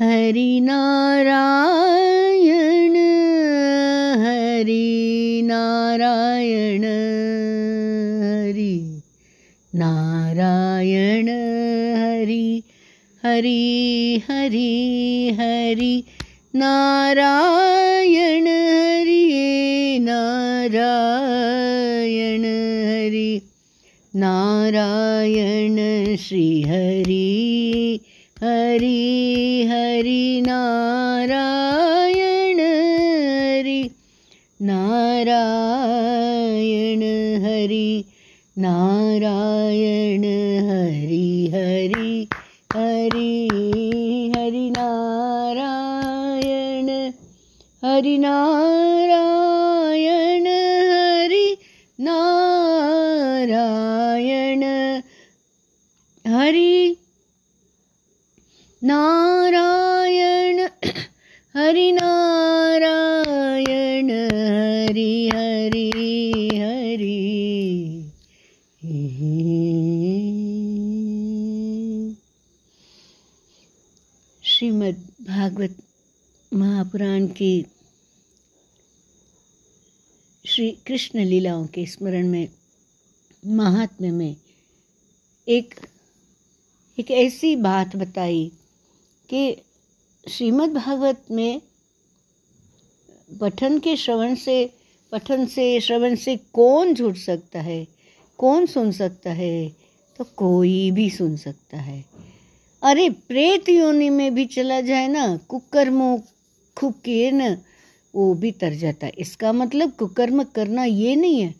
हरि नारायण हरि नारायण हरि नारायण, हरि हरि हरि नारायण हरि नारायण हरि नारायण, श्री हरि हरि हरि नारायण हरि नारायण हरि नारायण हरि हरि हरि हरि नारायण हरि नारायण नारायण हरि नारायण हरि हरि हरि। श्रीमद् भागवत महापुराण की श्री कृष्ण लीलाओं के स्मरण में, महात्म्य में एक एक ऐसी बात बताई कि श्रीमद् भागवत में पठन के श्रवण से, पठन से, श्रवण से कौन जुड़ सकता है? कौन सुन सकता है? तो कोई भी सुन सकता है। अरे प्रेत योनि में भी चला जाए ना, कुकर्म खूब किए न वो भी तर जाता है। इसका मतलब कुकर्म करना ये नहीं है।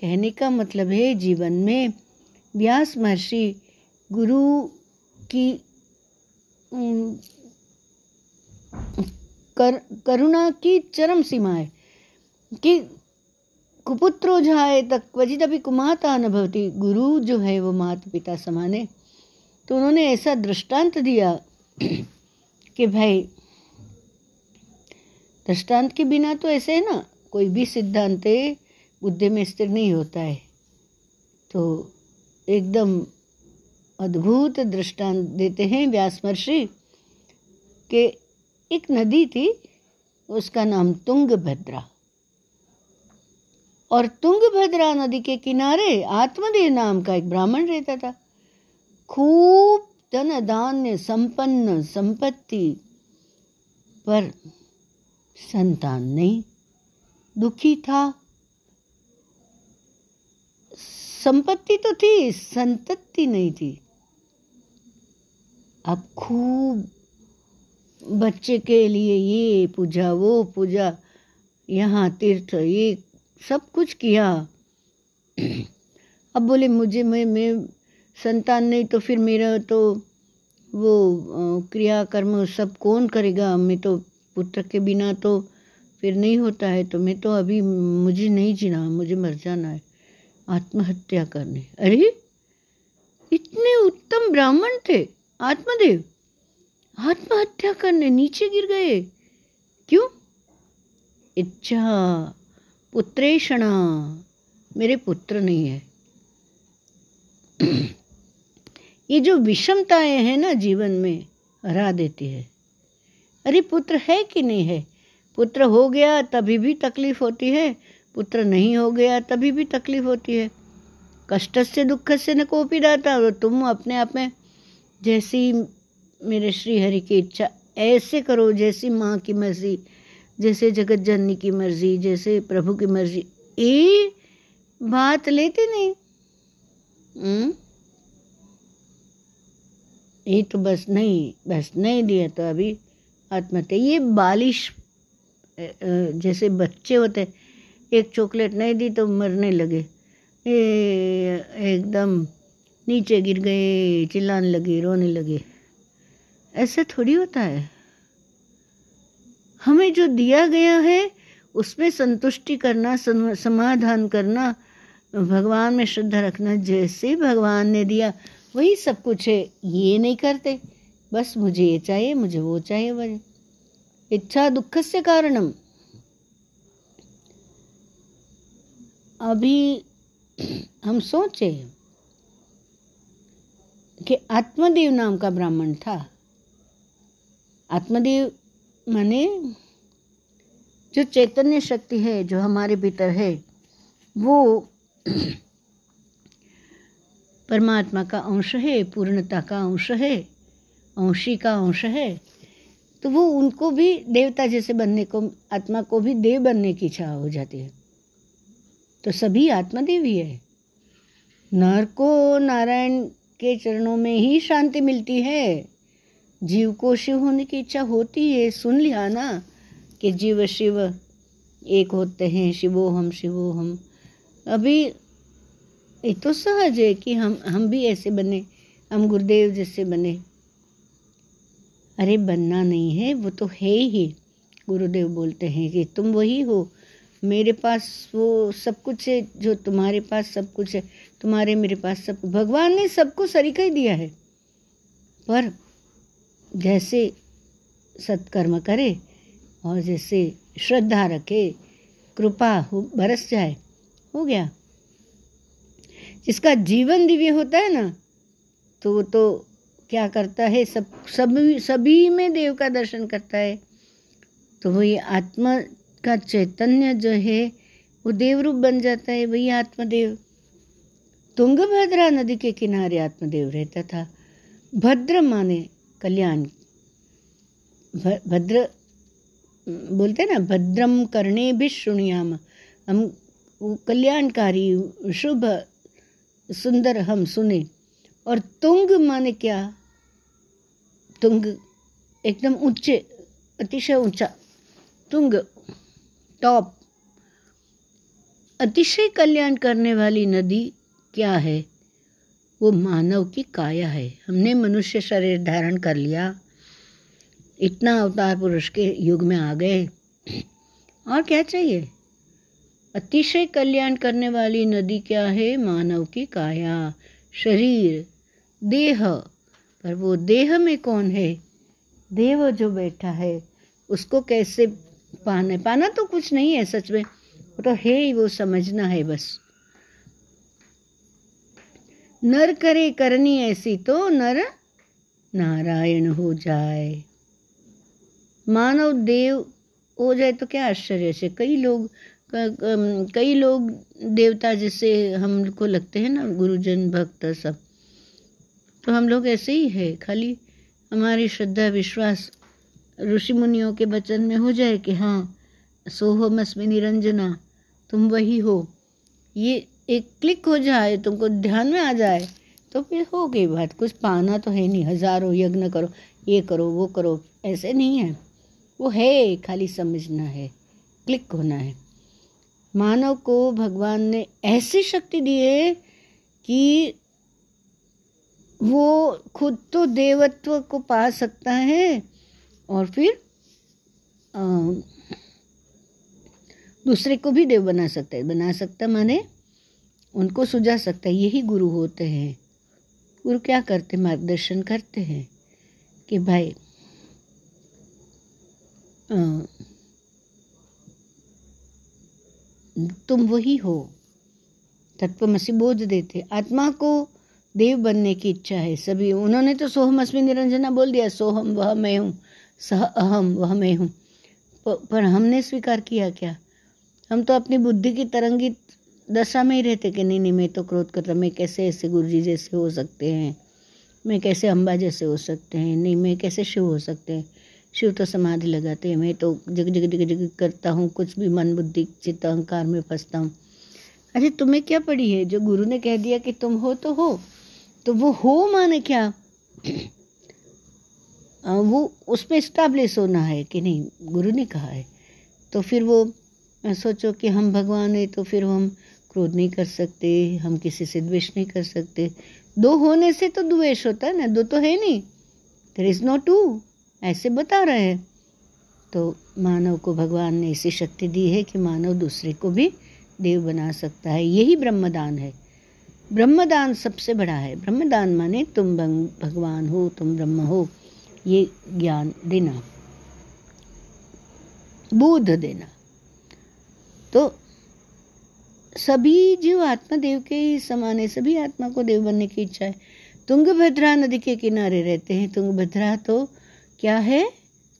कहने का मतलब है जीवन में व्यास महर्षि गुरु की कर, करुणा की चरम सीमा है, कि कुपुत्रो जाए तक क्वचित कुमाता न भवती, गुरु जो है वो माता पिता समाने। तो उन्होंने ऐसा दृष्टांत दिया कि भाई, दृष्टांत के बिना तो ऐसे है ना, कोई भी सिद्धांत बुद्धि में स्थिर नहीं होता है। तो एकदम अद्भुत दृष्टांत देते हैं व्यास महर्षि, कि एक नदी थी, उसका नाम तुंगभद्रा। और तुंगभद्रा नदी के किनारे आत्मदेव नाम का एक ब्राह्मण रहता था। खूब धन धान्य, संपन्न संपत्ति, पर संतान नहीं, दुखी था। संपत्ति तो थी, संतति नहीं थी। अब खूब बच्चे के लिए ये पूजा, वो पूजा, यहाँ तीर्थ, ये सब कुछ किया। अब बोले, मुझे, मैं मैं संतान नहीं तो फिर मेरा तो वो क्रिया कर्म सब कौन करेगा? मैं तो पुत्र के बिना तो फिर नहीं होता है तो मैं तो अभी मुझे नहीं जीना, मुझे मर जाना है। आत्महत्या करने। अरे, इतने उत्तम ब्राह्मण थे, आत्मदेव। आत्महत्या करने, नीचे गिर गए। क्यों? इच्छा, पुत्रेषणा, मेरे पुत्र नहीं है। ये जो विषमताएँ हैं ना जीवन में, हरा देती है। अरे, पुत्र है कि नहीं है? पुत्र हो गया, तभी भी तकलीफ़ होती है। पुत्र नहीं हो गया, तभी भी तकलीफ़ होती है। कष्ट से, दुख से न कोपी रहता तो तुम अपने आप में जैसी मेरे श्री हरि की इच्छा, ऐसे करो जैसी माँ की मर्ज़ी, जैसे जगत जननी की मर्ज़ी, जैसे प्रभु की मर्ज़ी। ये बात लेते नहीं। हुँ? ये तो बस नहीं बस नहीं दिया तो अभी आत्महत्या। ये बालिश जैसे बच्चे होते एक चॉकलेट नहीं दी तो मरने लगे। ए एकदम नीचे गिर गए, चिल्लाने लगे, रोने लगे। ऐसा थोड़ी होता है। हमें जो दिया गया है, उसमें संतुष्टि करना समाधान करना, भगवान में श्रद्धा रखना, जैसे भगवान ने दिया, वही सब कुछ है। ये नहीं करते। बस मुझे ये चाहिए, मुझे वो चाहिए, वही। इच्छा दुख से कारणम। अभी हम सोचे कि आत्मदेव नाम का ब्राह्मण था। आत्मदेव माने जो चैतन्य शक्ति है, जो हमारे भीतर है, वो परमात्मा का अंश है, पूर्णता का अंश है, अंशी का अंश है। तो वो उनको भी देवता जैसे बनने को, आत्मा को भी देव बनने की इच्छा हो जाती है। तो सभी आत्मदेव ही। नर को नारायण के चरणों में ही शांति मिलती है। जीव को शिव होने की इच्छा होती है। सुन लिया ना कि जीव शिव एक होते हैं। शिवो हम शिवो हम। अभी ये तो सहज है कि हम हम भी ऐसे बने। हम गुरुदेव जैसे बने। अरे बनना नहीं है। वो तो है ही। गुरुदेव बोलते हैं कि तुम वही हो। मेरे पास वो सब कुछ है, जो तुम्हारे पास सब कुछ है, तुम्हारे मेरे पास सब भगवान ने सबको सरीका ही दिया है। पर जैसे सत्कर्म करे और जैसे श्रद्धा रखे, कृपा हो, बरस जाए, हो गया। जिसका जीवन दिव्य होता है ना तो वो तो क्या करता है, सब सभी सभी में देव का दर्शन करता है। तो वही आत्मा का चैतन्य जो है, वो देव रूप बन जाता है वही आत्मदेव। तुंगभद्रा नदी के किनारे आत्मदेव रहता था। भद्र माने कल्याण। भद्र, बोलते ना भद्रम करने भी शुणियाम हम कल्याणकारी, शुभ, सुंदर हम सुने। और तुंग माने क्या? तुंग, एकदम ऊँचे, अतिशय ऊँचा। तुंग टॉप। अतिशय कल्याण करने वाली नदी क्या है? वो मानव की काया है। हमने मनुष्य शरीर धारण कर लिया। इतना अवतार पुरुष के युग में आ गए। और क्या चाहिए? अतिशय कल्याण करने वाली नदी क्या है? मानव की काया। शरीर, देह। पर वो देह में कौन है? देव जो बैठा है, उसको कैसे पाना पाना तो कुछ नहीं है सच में। वो तो है ही, वो समझना है बस। नर करे करनी ऐसी तो नर नारायण हो जाए। मानव देव हो जाए तो क्या आश्चर्य से कई लोग कई लोग देवता जैसे हमको लगते हैं ना, गुरुजन, भक्त सब तो हम लोग ऐसे ही है। खाली हमारी श्रद्धा, विश्वास ऋषि मुनियों के वचन में हो जाए कि हाँ सोहो मस्मी निरंजना, तुम वही हो। ये एक क्लिक हो जाए, तुमको ध्यान में आ जाए तो फिर हो गई बात। कुछ पाना तो है नहीं, हज़ारों यज्ञ करो, ये करो, वो करो, ऐसे नहीं है। वो है, खाली समझना है, क्लिक होना है। मानव को भगवान ने ऐसी शक्ति दी है कि वो खुद तो देवत्व को पा सकता है और फिर दूसरे को भी देव बना सकता है। बना सकता माने उनको सुझा सकता है यही गुरु होते हैं। गुरु क्या करते मार्गदर्शन करते हैं कि भाई आ, तुम वही हो। तत्वमसी बोझ देते। आत्मा को देव बनने की इच्छा है। सभी उन्होंने तो सोहम अस्मी निरंजना बोल दिया सोहम वह मैं हूँ। सह अहम, वह मैं हूँ। पर हमने स्वीकार किया क्या? हम तो अपनी बुद्धि की तरंगित दशा में ही रहते कि नहीं नहीं, मैं तो क्रोध करता, मैं कैसे ऐसे गुरु जी जैसे हो सकते हैं? मैं कैसे अम्बा जैसे हो सकते हैं? नहीं, मैं कैसे शिव हो सकते हैं? शिव तो समाधि लगाते हैं, मैं तो जग जग जग जग करता हूँ, कुछ भी मन, बुद्धि, चित्त, अहंकार में फंसता हूँ। अरे, तुम्हें क्या पड़ी है? जो गुरु ने कह दिया कि तुम हो तो हो। तो वो हो माने क्या? वो उस पर इस्टाब्लिश होना है कि नहीं, गुरु ने कहा है। तो फिर वो सोचो कि हम भगवान हैं तो फिर हम क्रोध नहीं कर सकते, हम किसी से द्वेष नहीं कर सकते। दो होने से तो द्वेष होता है ना, दो तो है नहीं। देर इज़ नो टू ऐसे बता रहे हैं। तो मानव को भगवान ने ऐसी शक्ति दी है कि मानव दूसरे को भी देव बना सकता है। यही ब्रह्मदान है। ब्रह्मदान सबसे बड़ा है। ब्रह्मदान माने तुम भगवान हो, तुम ब्रह्म हो। ये ज्ञान देना। बोध देना। तो सभी जीव आत्मदेव के ही समान है, सभी आत्मा को देव बनने की इच्छा है। तुंगभद्रा नदी के किनारे रहते हैं। तुंगभद्रा तो क्या है?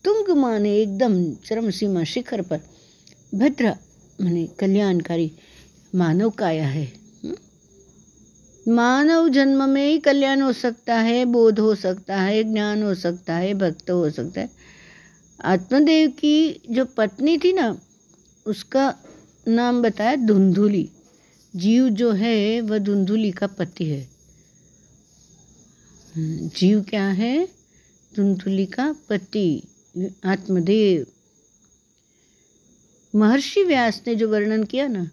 तुंग माने एकदम चरम सीमा शिखर पर। भद्रा माने कल्याणकारी मानव काया है। मानव जन्म में ही कल्याण हो सकता है, बोध हो सकता है, ज्ञान हो सकता है, भक्त हो सकता है। आत्मदेव की जो पत्नी थी ना, उसका नाम बताया धुंधुली। जीव जो है, वह धुंधुली का पति है। जीव क्या है? धुंधुली का पति, आत्मदेव। महर्षि व्यास ने जो वर्णन किया ना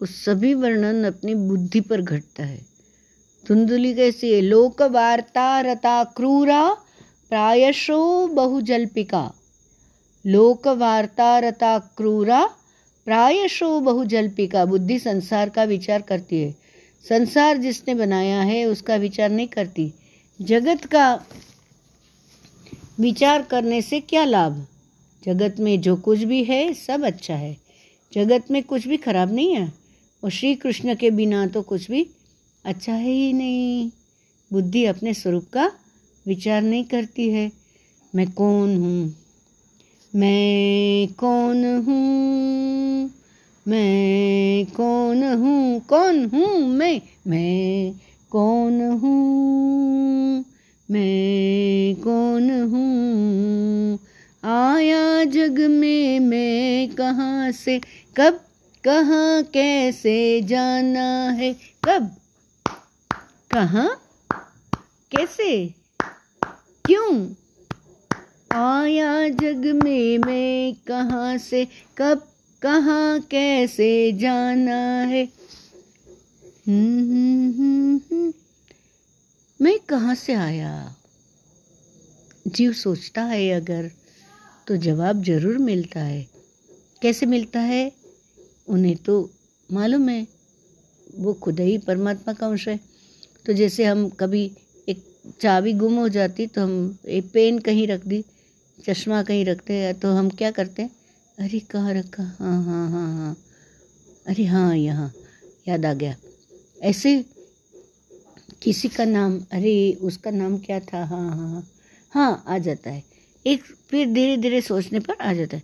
उस सभी वर्णन अपनी बुद्धि पर घटता है। धुंधुली कैसी है? लोक वार्ता रता क्रूरा, प्रायशो बहुजल्पिका। लोक वार्ता रता क्रूरा, प्रायशो बहुजल्पिका। बुद्धि संसार का विचार करती है। संसार जिसने बनाया है, उसका विचार नहीं करती। जगत का विचार करने से क्या लाभ? जगत में जो कुछ भी है, सब अच्छा है। जगत में कुछ भी खराब नहीं है। और श्री कृष्ण के बिना तो कुछ भी अच्छा है ही नहीं। बुद्धि अपने स्वरूप का विचार नहीं करती है। मैं कौन हूँ? मैं कौन हूँ? मैं कौन हूँ? कौन हूँ मैं? मैं कौन हूँ? मैं कौन हूँ? आया जग में मैं कहाँ से? कब कहाँ कैसे जाना है? कब? कहाँ? कैसे? क्यों? आया जग में मैं कहाँ से? कब? कहाँ कैसे जाना है? मैं कहाँ से आया? जीव सोचता है अगर तो जवाब ज़रूर मिलता है। कैसे मिलता है? उन्हें तो मालूम है, वो खुद ही परमात्मा का अंश है। तो जैसे हम कभी एक चाबी गुम हो जाती तो हम एक पेन कहीं रख दी, चश्मा कहीं रखते हैं तो हम क्या करते हैं? अरे कहाँ रखा? हाँ हाँ हाँ हाँ। अरे हाँ यहाँ, याद आ गया। ऐसे किसी का नाम, अरे उसका नाम क्या था? हाँ हाँ हाँ। हाँ आ जाता है। एक फिर धीरे धीरे सोचने पर आ जाता है।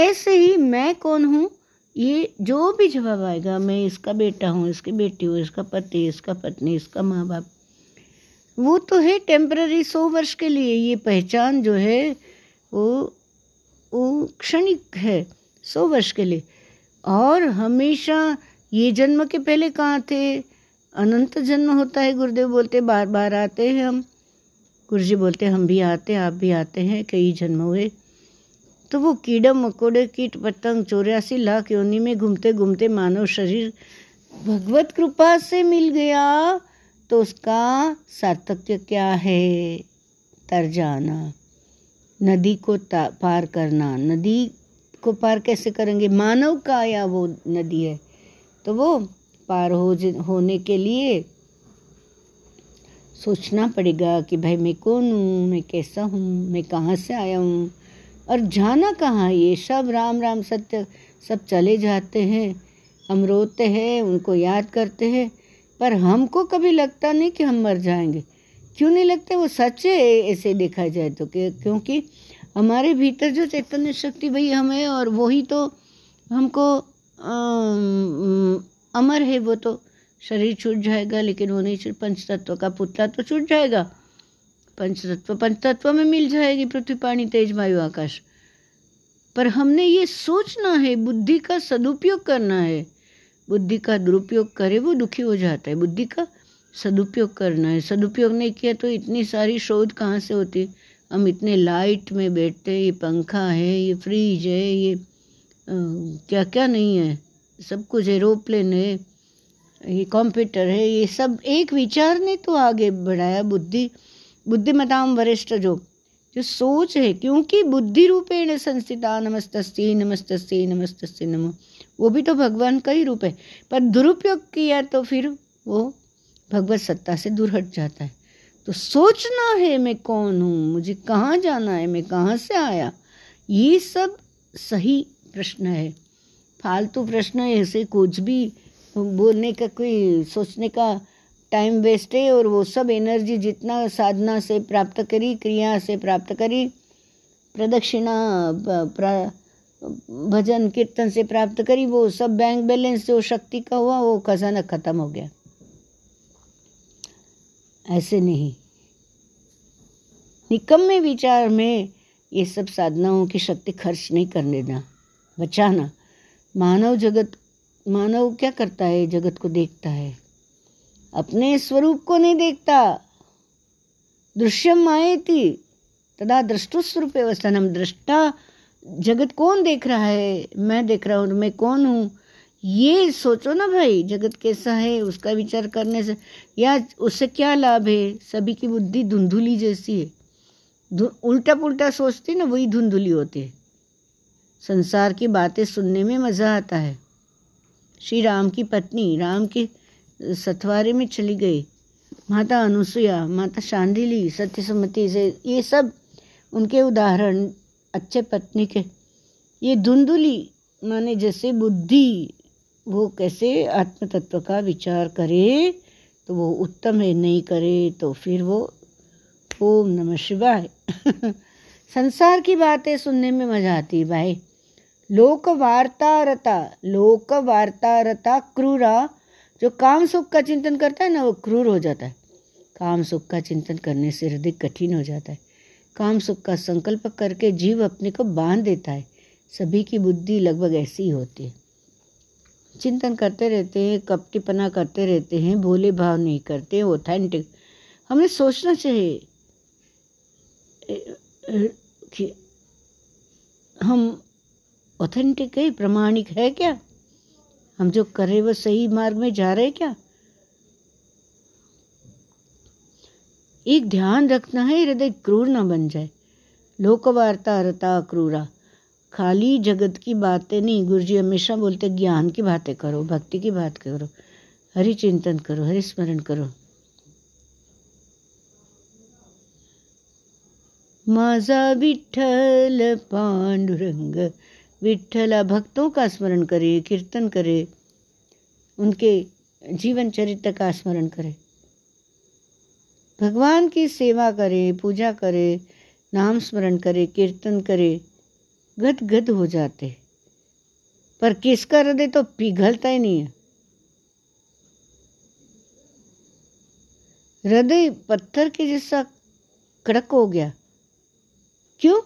ऐसे ही मैं कौन हूँ? ये जो भी जवाब आएगा, मैं इसका बेटा हूँ, इसकी बेटी हूँ, इसका पति, इसका पत्नी, इसका माँ बाप वो तो है टेम्प्ररी सौ वर्ष के लिए। ये पहचान जो है, वो वो क्षणिक है सौ वर्ष के लिए। और हमेशा ये जन्म के पहले कहाँ थे? अनंत जन्म होता है, गुरुदेव बोलते बार बार आते हैं हम। गुरु जी बोलते, हम भी आते आप भी आते हैं, कई जन्म हुए। तो वो कीड़ा मकोड़े, कीट पतंग, चौरासी लाख योनि में घूमते घूमते मानव शरीर भगवत कृपा से मिल गया। तो उसका सार्थक्य क्या है? तर जाना। नदी को पार करना। नदी को पार कैसे करेंगे? मानव का या वो नदी है? तो वो पार हो होने के लिए सोचना पड़ेगा कि भाई मैं कौन हूँ? मैं कैसा हूँ? मैं कहाँ से आया हूँ? और जाना कहाँ ये सब राम राम सत्य सब चले जाते हैं। हम रोते हैं, उनको याद करते हैं। पर हमको कभी लगता नहीं कि हम मर जाएँगे। क्यों नहीं लगते? वो सच है, ऐसे देखा जाए तो क्योंकि हमारे भीतर जो चैतन्य शक्ति भाई हमें, और वही तो हमको अमर है वो तो। शरीर छूट जाएगा, लेकिन वो नहीं पंच तत्व का पुतला तो छूट जाएगा। पंच तत्व पंच तत्व में मिल जाएगी पृथ्वी पानी तेज वायु आकाश। पर हमने ये सोचना है बुद्धि का सदुपयोग करना है। बुद्धि का दुरुपयोग करे वो दुखी हो जाता है। बुद्धि का सदुपयोग करना है। सदुपयोग नहीं किया तो इतनी सारी शोध कहाँ से होती? हम इतने लाइट में बैठते ये पंखा है ये फ्रिज है ये आ, क्या क्या नहीं है। सब कुछ एरोप्लेन है ये कंप्यूटर है ये सब एक विचार ने तो आगे बढ़ाया बुद्धि। बुद्धिमताम वरिष्ठ जो जो सोच है, क्योंकि बुद्धि रूपेण संस्थिता नमस्तस्ती नमस्तस्ती नमस्तस्ती नमो। वो भी तो भगवान का ही रूप है, पर दुरुपयोग किया तो फिर वो भगवत सत्ता से दूर हट जाता है। तो सोचना है, मैं कौन हूँ? मुझे कहाँ जाना है? मैं कहाँ से आया? ये सब सही प्रश्न है। फालतू प्रश्न, ऐसे कुछ भी बोलने का, कोई सोचने का टाइम वेस्ट है और वो सब एनर्जी जितना साधना से प्राप्त करी, क्रिया से प्राप्त करी, प्रदक्षिणा भजन, कीर्तन से प्राप्त करी, वो सब बैंक बैलेंस जो शक्ति का हुआ, वो खजाना खत्म हो गया। ऐसे नहीं। निकम्मे विचार में ये सब साधनाओं की शक्ति खर्च नहीं करने देना बचाना। मानव जगत, मानव क्या करता है, जगत को देखता है? अपने स्वरूप को नहीं देखता। दृश्यम थी तदा दृष्टुस्वरूप हम दृष्टा जगत कौन देख रहा है? मैं देख रहा हूँ मैं कौन हूँ? ये सोचो ना भाई, जगत कैसा है, उसका विचार करने से, या उससे क्या लाभ है? सभी की बुद्धि धुंधुली जैसी है। उल्टा पुल्टा सोचती ना, वही धुंधुली होती है। संसार की बातें सुनने में मज़ा आता है। श्री राम की पत्नी, राम के सथवारे में चली गई। माता अनुसुया माता शांडिली, सत्यसमति से ये सब उनके उदाहरण, अच्छे पत्नी के। ये धुंधुली, माने जैसे बुद्धि, वो कैसे आत्म तत्व का विचार करे तो वो उत्तम है, नहीं करे तो फिर वो ओम नमः शिवाय। संसार की बातें सुनने में मज़ा आती है भाई। लोक वार्ता रता लोक वार्ता रता क्रूरा जो काम सुख का चिंतन करता है ना, वो क्रूर हो जाता है। काम सुख का चिंतन करने से हृदय कठिन हो जाता है। काम सुख का संकल्प करके जीव अपने को बाँध देता है। सभी की बुद्धि लगभग ऐसी ही होती है। चिंतन करते रहते हैं, कपटीपना करते रहते हैं, भोले भाव नहीं करते ऑथेंटिक हमें सोचना चाहिए कि हम ऑथेंटिक है, प्रमाणिक है क्या? हम जो कर रहे वो सही मार्ग में जा रहे क्या? एक ध्यान रखना है, हृदय क्रूर ना बन जाए। लोकवार्ता रता क्रूरा। खाली जगत की बातें नहीं गुरु जी हमेशा बोलते ज्ञान की बातें करो, भक्ति की बात करो हरि चिंतन करो हरि स्मरण करो। माझा विठल पांडुरंग विठला भक्तों का स्मरण करे, कीर्तन करे। उनके जीवन चरित्र का स्मरण करे। भगवान की सेवा करे, पूजा करे, नाम स्मरण करे, कीर्तन करे गद गद हो जाते पर किसका हृदय तो पिघलता ही नहीं है। हृदय पत्थर के जैसा कड़क हो गया। क्यों?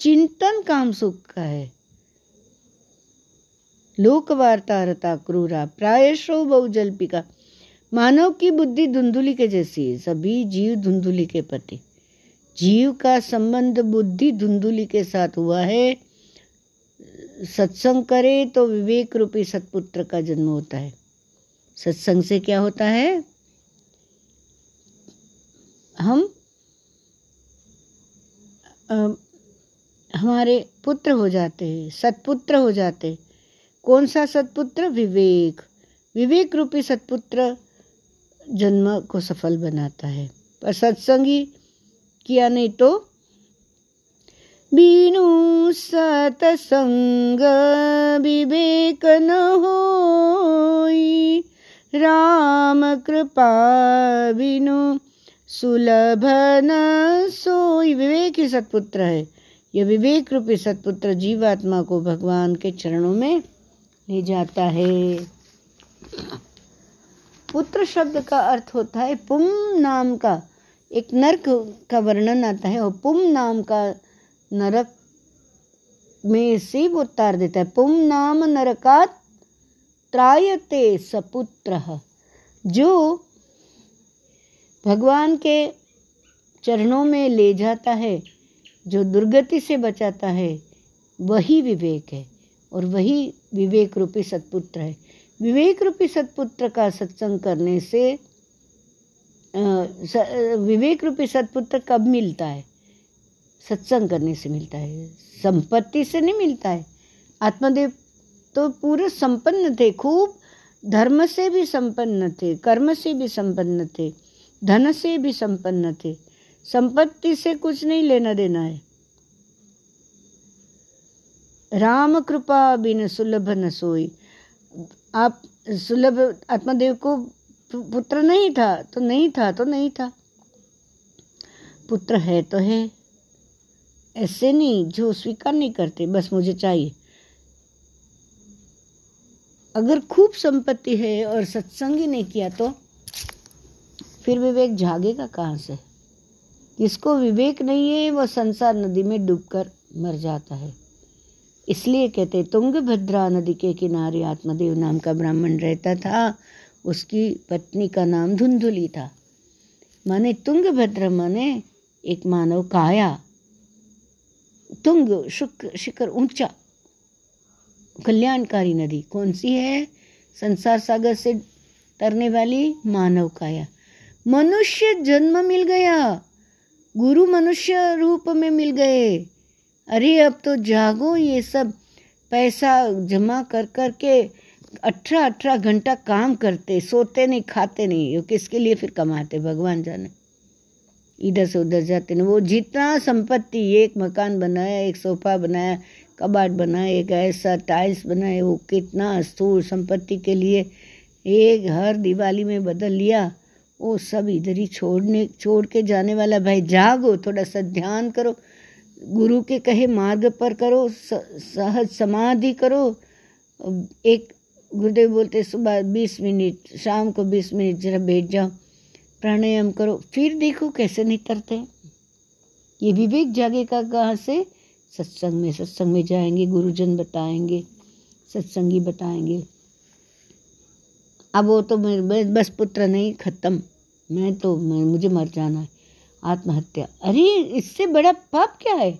चिंतन काम सुख का है। लोक वार्ता रता क्रूरा प्रायशो बहुजल्पिका मानव की बुद्धि धुंधुली के जैसी है सभी जीव धुंधुली के पति। जीव का संबंध बुद्धि धुंधुली के साथ हुआ है। सत्संग करे तो विवेक रूपी सतपुत्र का जन्म होता है। सत्संग से क्या होता है? हम आ, हमारे पुत्र हो जाते हैं सतपुत्र हो जाते कौन सा सतपुत्र? विवेक। विवेक रूपी सतपुत्र जन्म को सफल बनाता है। पर सत्संगी किया नहीं तो? बीनु सतसंग विवेक न हो राम कृपा बिनु सुलभ न सोई। विवेक ही सतपुत्र है। यह विवेक रूपी सतपुत्र जीवात्मा को भगवान के चरणों में ले जाता है। पुत्र शब्द का अर्थ होता है पुम नाम का। एक नरक का वर्णन आता है और पुम नाम का नरक में से उतार देता है। पुम नाम नरकात त्रायते सपुत्र, जो भगवान के चरणों में ले जाता है, जो दुर्गति से बचाता है, वही विवेक है। और वही विवेक रूपी सतपुत्र है। विवेक रूपी सतपुत्र का सत्संग करने से विवेक रूपी सतपुत्र कब मिलता है? सत्संग करने से मिलता है। संपत्ति से नहीं मिलता है। आत्मदेव तो पूरे संपन्न थे, खूब धर्म से भी संपन्न थे, कर्म से भी संपन्न थे, धन से भी संपन्न थे। संपत्ति से कुछ नहीं लेना देना है। राम कृपा बिन सुलभ न सोई। आप सुलभ आत्मदेव को पुत्र नहीं था तो नहीं था तो नहीं था। पुत्र है तो है। ऐसे नहीं, जो स्वीकार नहीं करते, बस मुझे चाहिए। अगर खूब संपत्ति है और सत्संग ही नहीं किया तो? फिर विवेक जागेगा कहाँ से? जिसको विवेक नहीं है, वो संसार नदी में डूबकर मर जाता है। इसलिए कहते, तुंगभद्रा नदी के किनारे आत्मदेव नाम का ब्राह्मण रहता था। उसकी पत्नी का नाम धुंधुली था। माने तुंग तुंगभद्र माने एक मानव काया। तुंग शुक्र शिखर ऊँचा। कल्याणकारी नदी कौन सी है? संसार सागर से तरने वाली मानव काया। मनुष्य जन्म मिल गया। गुरु मनुष्य रूप में मिल गए। अरे, अब तो जागो ये सब। पैसा जमा कर कर के अठारह अठारह घंटा काम करते, सोते नहीं, खाते नहीं। किसके लिए फिर कमाते? भगवान जाने। इधर से उधर जाते ना वो जितना संपत्ति, एक मकान बनाया, एक सोफा बनाया कबाट बनाया, एक ऐसा टाइल्स बनाए वो कितना स्थूल संपत्ति के लिए एक हर दिवाली में बदल लिया। वो सब इधर ही छोड़ने, छोड़ के जाने वाला। भाई, जागो, थोड़ा सा ध्यान करो। गुरु के कहे मार्ग पर करो सहज समाधि करो। एक गुरुदेव बोलते, सुबह बीस मिनट, शाम को बीस मिनट, जरा बैठ जाओ, प्राणायाम करो, फिर देखो कैसे नहीं करते ये विवेक जागेगा कहाँ से? सत्संग में सत्संग में जाएँगे, गुरुजन बताएँगे, सत्संगी बताएँगे। अब वो तो बस पुत्र नहीं, खत्म। मैं तो मुझे मर जाना है। आत्महत्या। अरे इससे बड़ा पाप क्या है?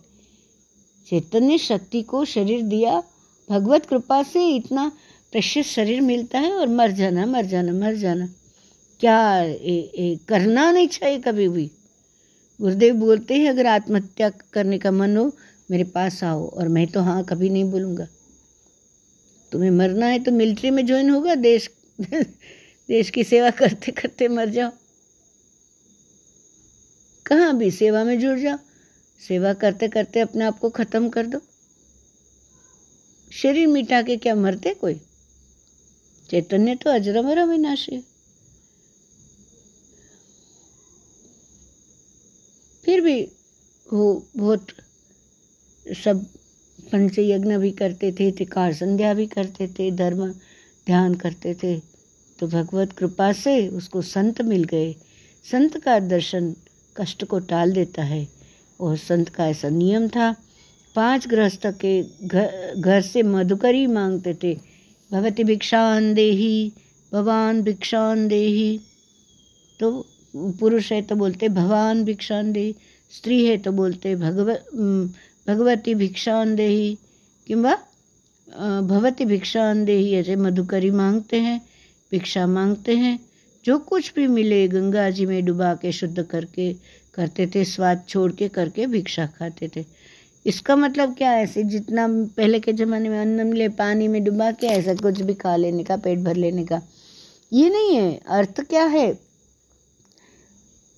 चैतन्य शक्ति को शरीर दिया। भगवत कृपा से इतना प्रेशियस शरीर मिलता है और मर जाना मर जाना मर जाना। क्या ए, ए, करना नहीं चाहिए कभी भी? गुरुदेव बोलते हैं अगर आत्महत्या करने का मन हो मेरे पास आओ और मैं तो हाँ कभी नहीं बोलूँगा। तुम्हें मरना है तो मिलिट्री में ज्वाइन होगा देश देश की सेवा करते करते मर जाओ। कहाँ भी सेवा में जुड़ जाओ। सेवा करते करते अपने आप को ख़त्म कर दो। शरीर मिटा के क्या मरते कोई? चैतन्य तो अजरमर अविनाशी फिर भी वो बहुत सब पंच यज्ञ भी करते थे त्रिकार संध्या भी करते थे, धर्म ध्यान करते थे तो भगवत कृपा से उसको संत मिल गए। संत का दर्शन कष्ट को टाल देता है। और संत का ऐसा नियम था। पाँच गृहस्थ के घर घर से मधुकरी मांगते थे। भगवती भिक्षान देही भगवान भिक्षान देही। तो पुरुष है तो बोलते भगवान भिक्षान दे स्त्री है तो बोलते, भगव भगवती भिक्षान देही। किंवा भगवती भिक्षान देही ऐसे मधुकरी मांगते हैं, भिक्षा मांगते हैं। जो कुछ भी मिले, गंगा जी में डुबा के, शुद्ध करके, करते थे, स्वाद छोड़ के, करके भिक्षा खाते थे। इसका मतलब क्या है? ऐसे जितना पहले के ज़माने में अन्न मिले, पानी में डुबा के, ऐसा कुछ भी खा लेने का, पेट भर लेने का। ये नहीं है। अर्थ क्या है?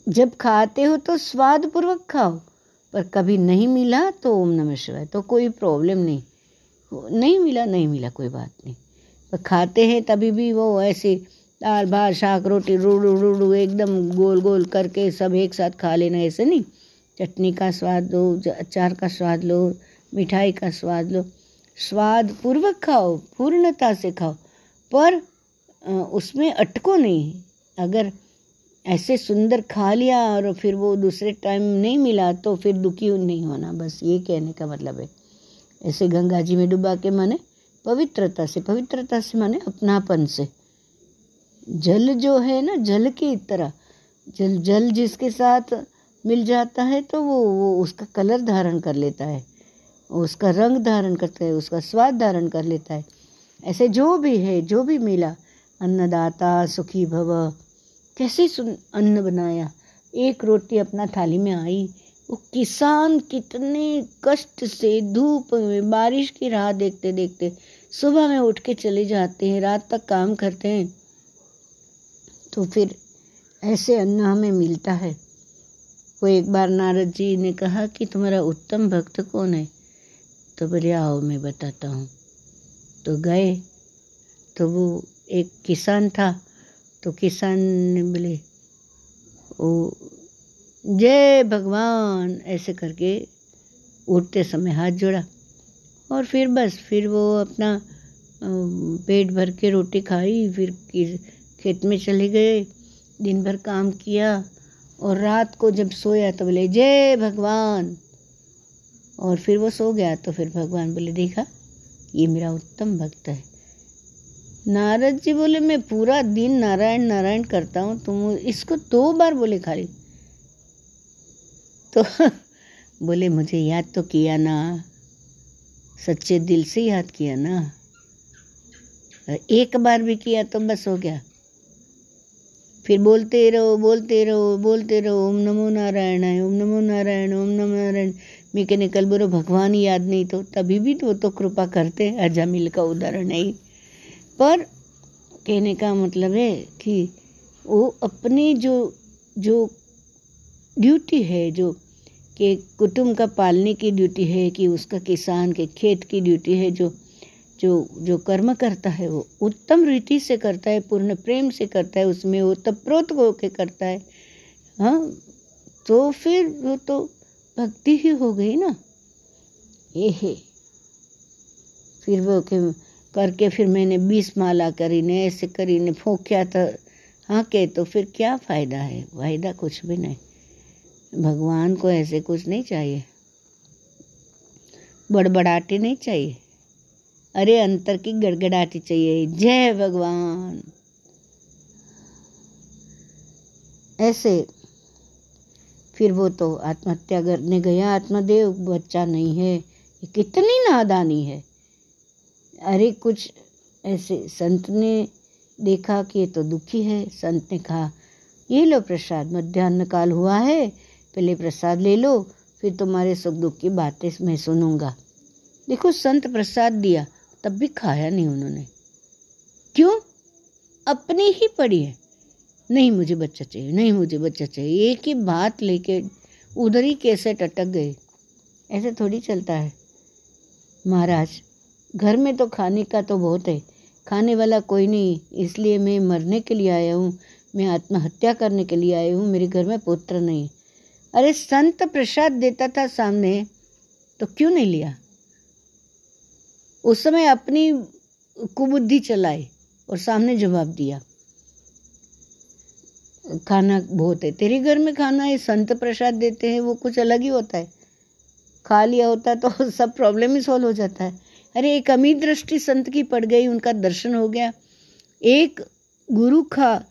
जब खाते हो तो स्वाद पूर्वक खाओ, पर कभी नहीं मिला तो ओम नमः शिवाय। तो कोई प्रॉब्लम नहीं। नहीं मिला नहीं मिला, कोई बात नहीं। पर खाते हैं तभी भी वो ऐसे दाल, भात, शाक, रोटी, रूडू रूडू, एकदम गोल गोल करके सब एक साथ खा लेना, ऐसे नहीं? चटनी का स्वाद लो अचार का स्वाद लो, मिठाई का स्वाद लो। स्वाद पूर्वक खाओ, पूर्णता से खाओ, पर उसमें अटको नहीं। अगर ऐसे सुंदर खा लिया और फिर वो दूसरे टाइम नहीं मिला तो फिर दुखी नहीं होना, बस ये कहने का मतलब है। ऐसे गंगा जी में डुबा के माने पवित्रता से पवित्रता से माने अपनापन से। जल जो है ना, जल की तरह, जल जल जिसके साथ मिल जाता है तो वो वो उसका कलर धारण कर लेता है, उसका रंग धारण करता है, उसका स्वाद धारण कर लेता है। ऐसे जो भी है, जो भी मिला, अन्नदाता, सुखी भव, कैसे सुन, अन्न बनाया, एक रोटी अपना थाली में आई, वो किसान कितने कष्ट से धूप में, बारिश की राह देखते देखते सुबह में उठ के चले जाते हैं, रात तक काम करते हैं। तो फिर ऐसे अन्न हमें मिलता है। वो एक बार नारद जी ने कहा कि तुम्हारा उत्तम भक्त कौन है? तो बोले, आओ मैं बताता हूँ। तो गए। तो वो एक किसान था। तो किसान ने बोले वो जय भगवान, ऐसे करके उठते समय हाथ जोड़ा। और फिर बस, फिर वो अपना पेट भर के रोटी खाई, फिर खेत में चले गए दिन भर काम किया और रात को जब सोया तो बोले, जय भगवान! और फिर वो सो गया तो फिर भगवान बोले, देखा, ये मेरा उत्तम भक्त है। नारद जी बोले, मैं पूरा दिन नारायण नारायण करता हूँ, तुम इसको दो बार बोले खाली। तो बोले, मुझे याद तो किया ना, सच्चे दिल से याद किया ना। एक बार भी किया तो बस हो गया। फिर बोलते रहो बोलते रहो बोलते रहो, ओम नमो नारायण है ओम नमो नारायण, ओम नमो नारायण। मैं कहने, कल बोलो, भगवान याद नहीं तो तभी भी तो तो कृपा करते हैं अजामिल का उदाहरण है पर कहने का मतलब है कि वो अपनी जो जो ड्यूटी है, जो कि कुटुंब का पालने की ड्यूटी है, कि उसका किसान के खेत की ड्यूटी है, जो जो जो कर्म करता है, वो उत्तम रीति से करता है, पूर्ण प्रेम से करता है, उसमें वो तप्रोत होकर करता है। हाँ तो फिर वो तो भक्ति ही हो गई ना। ये है। फिर वो के, करके फिर मैंने बीस माला करी, ने ऐसे करी, ने फोंक्या तो हाँ के तो फिर क्या फ़ायदा है? फ़ायदा कुछ भी नहीं। भगवान को ऐसे कुछ नहीं चाहिए। बड़बड़ाटी नहीं चाहिए। अरे अंतर की गड़गड़ाटी चाहिए। जय भगवान। ऐसे फिर वो तो आत्महत्या करने गया। आत्मदेव, बच्चा नहीं है। ये कितनी नादानी है। अरे कुछ ऐसे संत ने देखा कि ये तो दुखी है। संत ने कहा, ये लो प्रसाद, मध्यान्ह काल हुआ है। पहले प्रसाद ले लो, फिर तुम्हारे सुख दुख की बातें मैं सुनूँगा। देखो, संत प्रसाद दिया। तब भी खाया नहीं उन्होंने। क्यों? अपनी ही पड़ी है। नहीं मुझे बच्चा चाहिए, नहीं मुझे बच्चा चाहिए। एक ही बात लेके उधर ही कैसे टटक गए ऐसे थोड़ी चलता है। महाराज, घर में तो खाने का तो बहुत है। खाने वाला कोई नहीं, इसलिए मैं मरने के लिए आया हूँ। मैं आत्महत्या करने के लिए आया हूँ। मेरे घर में पुत्र नहीं। अरे संत प्रसाद देता था सामने तो क्यों नहीं लिया? उस समय अपनी कुबुद्धि चलाई और सामने जवाब दिया, खाना बहुत है, तेरे घर में खाना है, संत प्रसाद देते हैं, वो कुछ अलग ही होता है। खा लिया होता तो सब प्रॉब्लम ही सॉल्व हो जाता है। अरे, एक अमीर दृष्टि संत की पड़ गई, उनका दर्शन हो गया। एक गुरु का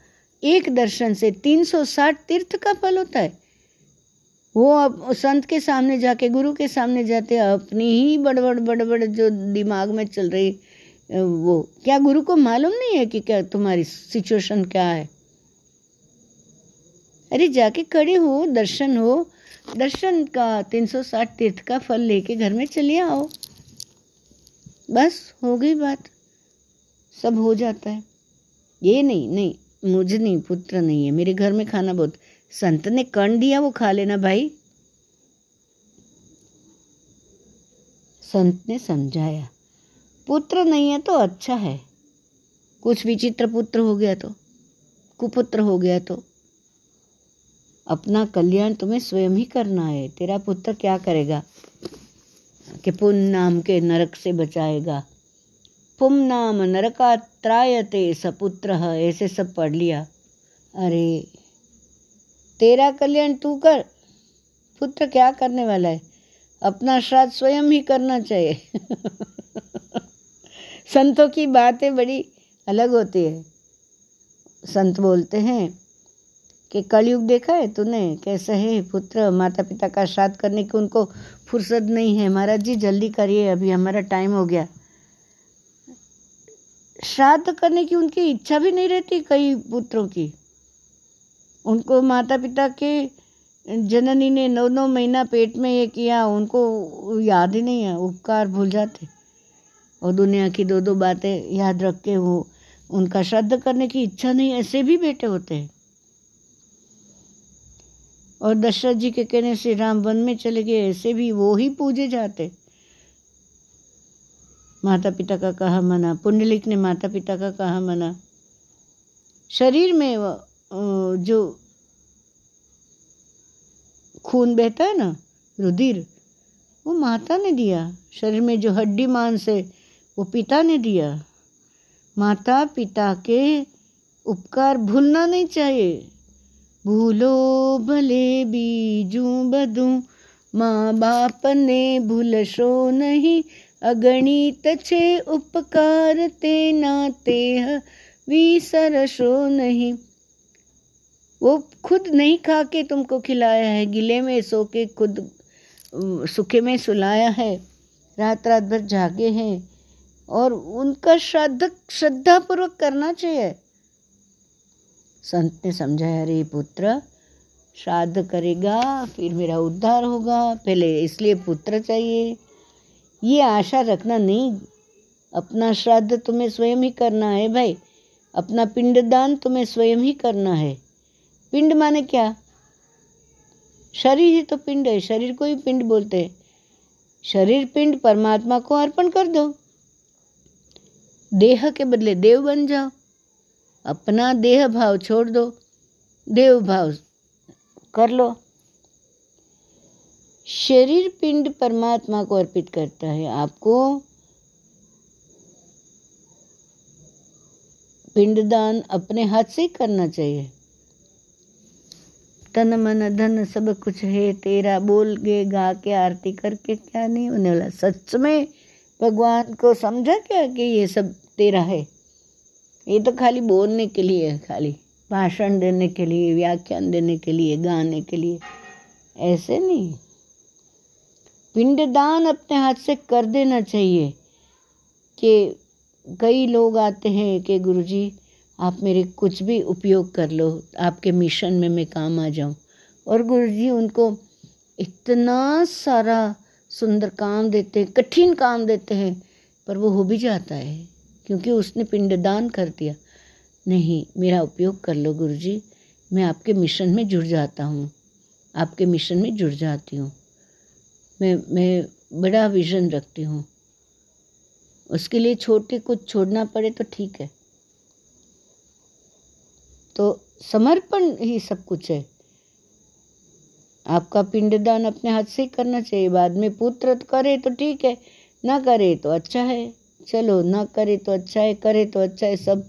एक दर्शन से 360 तीर्थ का फल होता है। वो अब संत के सामने जाके, गुरु के सामने जाते, अपनी ही बड़बड़ बड़बड़ जो दिमाग में चल रही वो। क्या गुरु को मालूम नहीं है कि क्या तुम्हारी सिचुएशन क्या है? अरे, जाके खड़े हो, दर्शन हो। दर्शन का 360 तीर्थ का फल लेके घर में चले आओ। बस, हो गई बात। सब हो जाता है। ये नहीं नहीं, मुझे नहीं, पुत्र नहीं है। मेरे घर में खाना बहुत संत ने कर्ण दिया वो खा लेना भाई। संत ने समझाया, पुत्र नहीं है तो अच्छा है। कुछ विचित्र पुत्र हो गया तो कुपुत्र हो गया तो। अपना कल्याण तुम्हें स्वयं ही करना है, तेरा पुत्र क्या करेगा? कि पुन नाम के नरक से बचाएगा। पुम नाम नरका त्रायते सपुत्र, ऐसे सब पढ़ लिया। अरे तेरा कल्याण तू कर। पुत्र क्या करने वाला है? अपना श्राद्ध स्वयं ही करना चाहिए। संतों की बातें बड़ी अलग होती है। संत बोलते हैं कि कलयुग देखा है तूने? कैसे है पुत्र? माता पिता का श्राद्ध करने की उनको फुर्सत नहीं है। महाराज जी, जल्दी करिए, अभी हमारा टाइम हो गया। श्राद्ध करने की उनकी इच्छा भी नहीं रहती कई पुत्रों की। उनको माता पिता के जननी ने नौ नौ महीना पेट में ये किया, उनको याद ही नहीं है, उपकार भूल जाते। और दुनिया की दो दो बातें याद रख के वो उनका श्रद्ध करने की इच्छा नहीं, ऐसे भी बेटे होते हैं। और दशरथ जी के कहने से राम वन में चले गए, ऐसे भी वो ही पूजे जाते। माता पिता का कहा मना पुण्यलिक ने माता पिता का कहा मना। शरीर में जो खून बहता है ना, रुधिर, वो माता ने दिया। शरीर में जो हड्डी मांस है, वो पिता ने दिया। माता पिता के उपकार भूलना नहीं चाहिए। भूलो भले बीजू बदू माँ बाप ने भूलशो नहीं। अगणित छे उपकार ते नाते विसरशो नहीं। वो खुद नहीं खा के तुमको खिलाया है, गिले में सो के खुद, सुखे में सुलाया है रात रात भर जागे हैं। और उनका श्राद्ध श्रद्धा पूर्वक करना चाहिए। संत ने समझाया, अरे पुत्र, श्राद्ध करेगा, फिर मेरा उद्धार होगा। पहले इसलिए पुत्र चाहिए। ये आशा रखना नहीं। अपना श्राद्ध तुम्हें स्वयं ही करना है भाई। अपना पिंडदान तुम्हें स्वयं ही करना है। पिंड माने क्या? शरीर ही तो पिंड है, शरीर को ही पिंड बोलते हैं। शरीर, पिंड, परमात्मा को अर्पण कर दो। देह के बदले देव बन जाओ। अपना देह भाव छोड़ दो, देव भाव कर लो। शरीर, पिंड, परमात्मा को अर्पित करता है। आपको पिंडदान अपने हाथ से करना चाहिए। तन मन धन सब कुछ है, तेरा बोल के गा के आरती करके क्या नहीं? होने वाला सच में भगवान को समझा क्या कि ये सब तेरा है? ये तो खाली बोलने के लिए है, खाली भाषण देने के लिए, व्याख्यान देने के लिए, गाने के लिए। ऐसे नहीं। पिंडदान अपने हाथ से कर देना चाहिए कि कई लोग आते हैं कि गुरुजी आप मेरे कुछ भी उपयोग कर लो, आपके मिशन में मैं काम आ जाऊँ। और गुरु जी उनको इतना सारा सुंदर काम देते हैं, कठिन काम देते हैं, पर वो हो भी जाता है, क्योंकि उसने पिंडदान कर दिया। नहीं, मेरा उपयोग कर लो गुरु जी मैं आपके मिशन में जुड़ जाता हूँ, आपके मिशन में जुड़ जाती हूँ। मैं मैं बड़ा विजन रखती हूँ। उसके लिए छोटे कुछ छोड़ना पड़े तो ठीक है। तो समर्पण ही सब कुछ है। आपका पिंडदान अपने हाथ से ही करना चाहिए। बाद में पुत्र करे तो ठीक है, ना करे तो अच्छा है। चलो, ना करे तो अच्छा है, करे तो अच्छा है, सब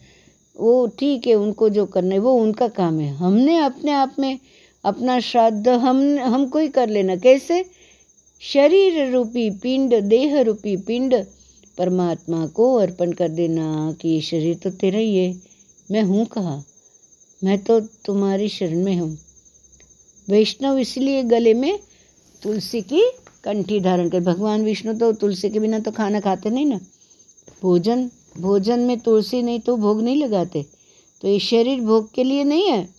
वो ठीक है, उनको जो करना है, वो उनका काम है। हमने अपने आप में अपना श्राद्ध हम हमको ही कर लेना। कैसे? शरीर रूपी पिंड, देह रूपी पिंड, परमात्मा को अर्पण कर देना कि ये शरीर तो तेरा ही है। मैं हूँ कहा? मैं तो तुम्हारी शरण में हूँ। वैष्णव इसलिए गले में तुलसी की कंठी धारण कर, भगवान विष्णु तो तुलसी के बिना तो खाना खाते नहीं ना। भोजन भोजन में तुलसी नहीं तो भोग नहीं लगाते। तो ये शरीर भोग के लिए नहीं है।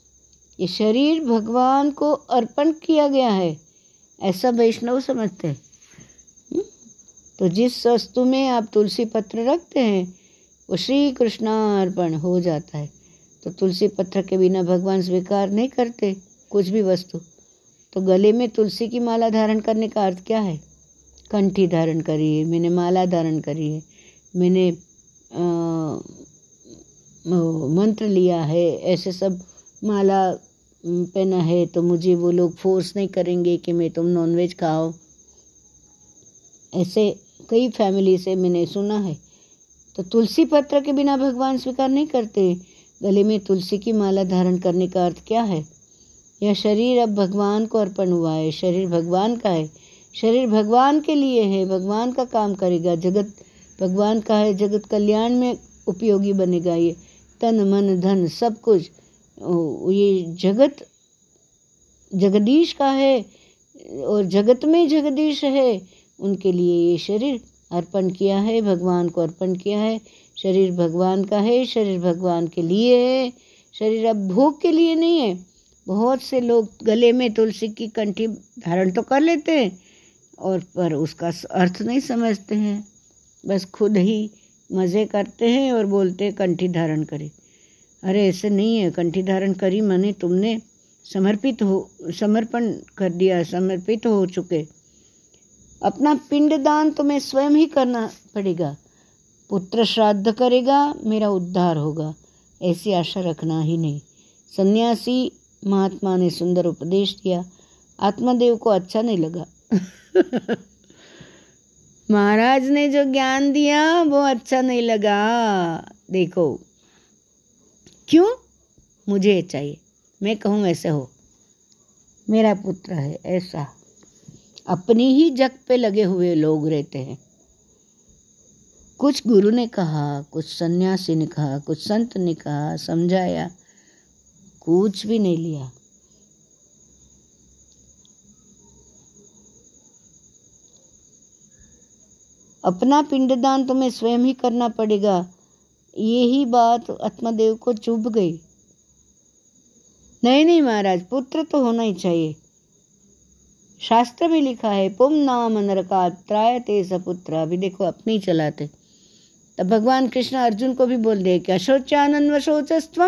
ये शरीर भगवान को अर्पण किया गया है। ऐसा वैष्णव समझते हैं। हम्म? तो जिस वस्तु में आप तुलसी पत्र रखते हैं, वो श्री कृष्णार्पण हो जाता है। तो तुलसी पत्र के बिना भगवान स्वीकार नहीं करते कुछ भी वस्तु। तो गले में तुलसी की माला धारण करने का अर्थ क्या है? कंठी धारण करी है मैंने माला धारण करी है, मैंने मंत्र लिया है, ऐसे सब माला पहना है तो मुझे वो लोग फोर्स नहीं करेंगे कि मैं तुम नॉनवेज खाओ। ऐसे कई फैमिली से मैंने सुना है। तो तुलसी पत्र के बिना भगवान स्वीकार नहीं करते। गले में तुलसी की माला धारण करने का अर्थ क्या है? यह शरीर अब भगवान को अर्पण हुआ है। शरीर भगवान का है। शरीर भगवान के लिए है। भगवान का काम करेगा। जगत भगवान का है। जगत कल्याण में उपयोगी बनेगा ये। तन, मन, धन, सब कुछ। ये जगत, जगदीश का है और जगत में जगदीश है। उनके लिए ये शरीर अर्पण किया है। भगवान को अर्पण किया है। शरीर भगवान का है, शरीर भगवान के लिए है, शरीर अब भोग के लिए नहीं है। बहुत से लोग गले में तुलसी की कंठी धारण तो कर लेते हैं, और पर उसका अर्थ नहीं समझते हैं। बस खुद ही मज़े करते हैं और बोलते हैं, कंठी धारण करें। अरे, ऐसे नहीं है। कंठी धारण करी माने तुमने समर्पित हो, समर्पण कर दिया, समर्पित हो चुके। अपना पिंडदान तुम्हें स्वयं ही करना पड़ेगा। पुत्र श्राद्ध करेगा, मेरा उद्धार होगा। ऐसी आशा रखना ही नहीं। सन्यासी महात्मा ने सुंदर उपदेश दिया। आत्मदेव को अच्छा नहीं लगा। महाराज ने जो ज्ञान दिया, वो अच्छा नहीं लगा। देखो, क्यों? मुझे चाहिए। मैं कहूँ ऐसे हो। मेरा पुत्र है ऐसा। अपनी ही जग पे लगे हुए लोग रहते हैं। कुछ गुरु ने कहा, कुछ सन्यासी ने कहा, कुछ संत ने कहा, समझाया कुछ भी नहीं लिया। अपना पिंडदान तुम्हें स्वयं ही करना पड़ेगा। यही बात आत्मदेव को चुभ गई। नहीं नहीं महाराज, पुत्र तो होना ही चाहिए। शास्त्र में लिखा है, पुम नाम नरका त्राय ते सपुत्र अभी देखो, अपनी ही चलाते। तब भगवान कृष्ण अर्जुन को भी बोल दे कि अशोचानन वशोचस्व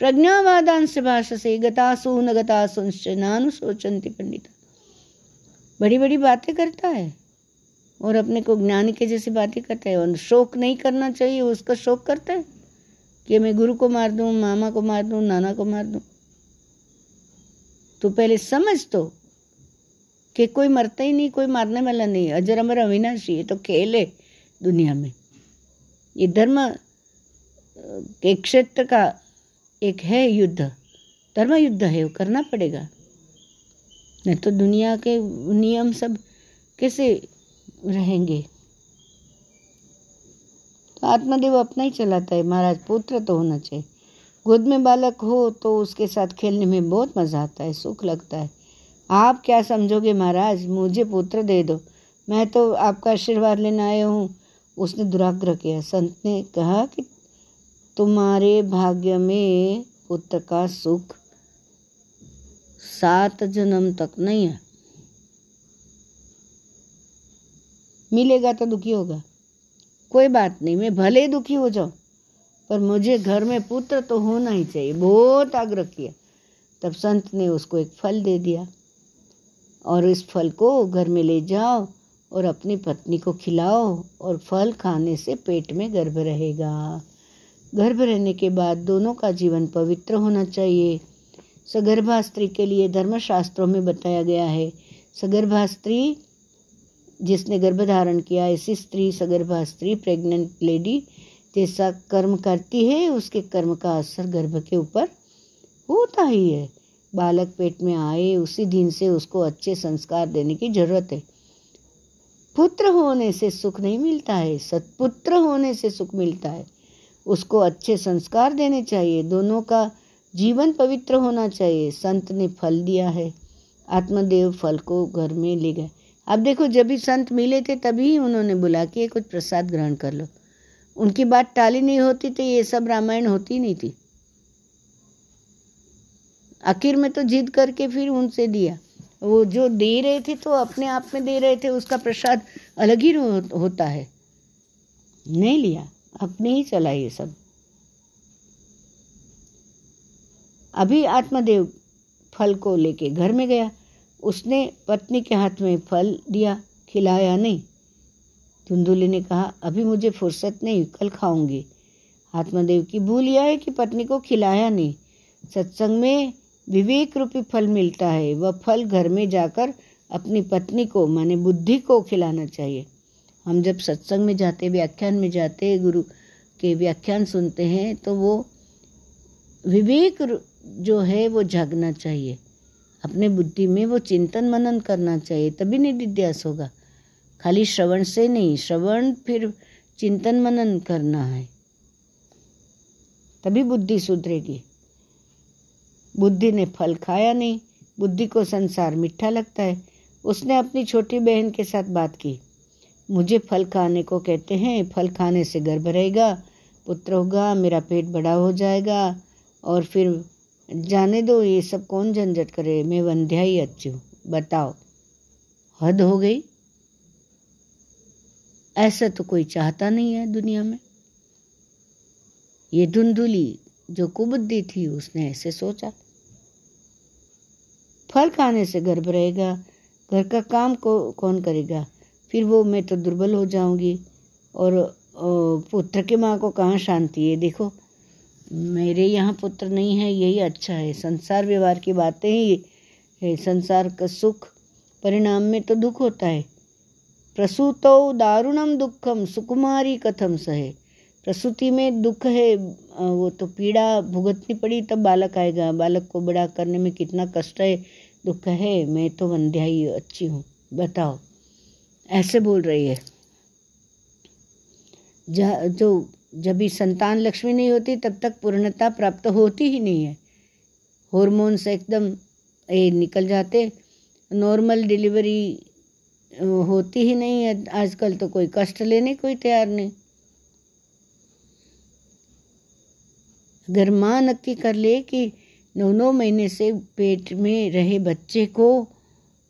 प्रज्ञावादान से भाष से गतासु न गतासुंश्च नानु सोचंती पंडित। बड़ी बड़ी बातें करता है और अपने को ज्ञान के जैसी बातें करता है और शोक नहीं करना चाहिए, उसका शोक करता है कि मैं गुरु को मार दूँ, मामा को मार दूँ, नाना को मार दूँ। तो पहले समझ तो कि कोई मरता ही नहीं, कोई मारने वाला नहीं, अजर अमर अविनाशी ये तो खेल है दुनिया में। ये धर्म के क्षेत्र का एक है युद्ध। धर्म युद्ध है, वो करना पड़ेगा। नहीं तो दुनिया के नियम सब कैसे रहेंगे? तो आत्मदेव अपना ही चलाता है, महाराज पुत्र तो होना चाहिए। गोद में बालक हो तो उसके साथ खेलने में बहुत मज़ा आता है, सुख लगता है। आप क्या समझोगे महाराज? मुझे पुत्र दे दो। मैं तो आपका आशीर्वाद लेने आया हूँ। उसने दुराग्रह किया संत ने कहा कि तुम्हारे भाग्य में पुत्र का सुख सात जन्म तक नहीं है। मिलेगा तो दुखी होगा। कोई बात नहीं, मैं भले ही दुखी हो जाऊँ, पर मुझे घर में पुत्र तो होना ही चाहिए। बहुत आग्रह किया तब संत ने उसको एक फल दे दिया और इस फल को घर में ले जाओ। और अपनी पत्नी को खिलाओ और फल खाने से पेट में गर्भ रहेगा। गर्भ रहने के बाद दोनों का जीवन पवित्र होना चाहिए। सगर्भा स्त्री के लिए धर्मशास्त्रों में बताया गया है सगर्भा स्त्री जिसने गर्भ धारण किया, ऐसी स्त्री सगर्भा स्त्री प्रेग्नेंट लेडी जैसा कर्म करती है, उसके कर्म का असर गर्भ के ऊपर होता ही है। बालक पेट में आए, उसी दिन से उसको अच्छे संस्कार देने की ज़रूरत है। पुत्र होने से सुख नहीं मिलता है, सतपुत्र होने से सुख मिलता है। उसको अच्छे संस्कार देने चाहिए, दोनों का जीवन पवित्र होना चाहिए। संत ने फल दिया है, आत्मदेव फल को घर में ले गए। अब देखो, जब भी संत मिले थे, तभी उन्होंने बुला के कुछ प्रसाद ग्रहण कर लो। उनकी बात टाली नहीं होती तो ये सब रामायण होती नहीं थी। आखिर में तो जिद करके फिर उनसे दिया। वो जो दे रहे थे तो अपने आप में दे रहे थे, उसका प्रसाद अलग ही होता है। नहीं लिया, अपने ही चला ये सब। अभी आत्मदेव फल को लेके घर में गया। उसने पत्नी के हाथ में फल दिया, खिलाया नहीं। धुंधुली ने कहा, अभी मुझे फुर्सत नहीं, कल खाऊँगी। आत्मदेव की भूल यह है कि पत्नी को खिलाया नहीं। सत्संग में विवेक रूपी फल मिलता है। वह फल घर में जाकर अपनी पत्नी को, माने बुद्धि को खिलाना चाहिए। हम जब सत्संग में जाते, व्याख्यान में जाते, गुरु के व्याख्यान सुनते हैं तो वो विवेक जो है, वो जागना चाहिए। अपने बुद्धि में वो चिंतन मनन करना चाहिए, तभी निधिध्यास होगा। खाली श्रवण से नहीं, श्रवण फिर चिंतन मनन करना है। तभी बुद्धि सुधरेगी। बुद्धि ने फल खाया नहीं, बुद्धि को संसार मीठा लगता है। उसने अपनी छोटी बहन के साथ बात की। मुझे फल खाने को कहते हैं, फल खाने से गर्भ रहेगा, पुत्र होगा, मेरा पेट बड़ा हो जाएगा, और फिर जाने दो, ये सब कौन झंझट करे? मैं वंध्या ही अच्छी हूँ, बताओ। हद हो गई। ऐसा तो कोई चाहता नहीं है दुनिया में। ये धुंधुली जो कुबुद्धि थी उसने ऐसे सोचा। फल खाने से गर्भ रहेगा, घर का काम को, कौन करेगा? फिर वो, मैं तो दुर्बल हो जाऊँगी। और पुत्र की माँ को कहाँ शांति है? देखो, मेरे यहाँ पुत्र नहीं है, यही अच्छा है। संसार व्यवहार की बातें ही है, संसार का सुख परिणाम में तो दुख होता है। प्रसूतौ दारुणम दुखम सुकुमारी कथम सहे? प्रसूति में दुख है वो तो पीड़ा भुगतनी पड़ी, तब बालक आएगा। बालक को बड़ा करने में कितना कष्ट है, दुख है। मैं तो वंध्या ही अच्छी हूँ, बताओ। ऐसे बोल रही है। जो जब भी संतान लक्ष्मी नहीं होती, तब तक पूर्णता प्राप्त होती ही नहीं है। हॉर्मोन्स एकदम ये निकल जाते। नॉर्मल डिलीवरी होती ही नहीं है। आजकल तो कोई कष्ट लेने, कोई तैयार नहीं। अगर माँ नक्की कर ले कि नौ नौ महीने से पेट में रहे बच्चे को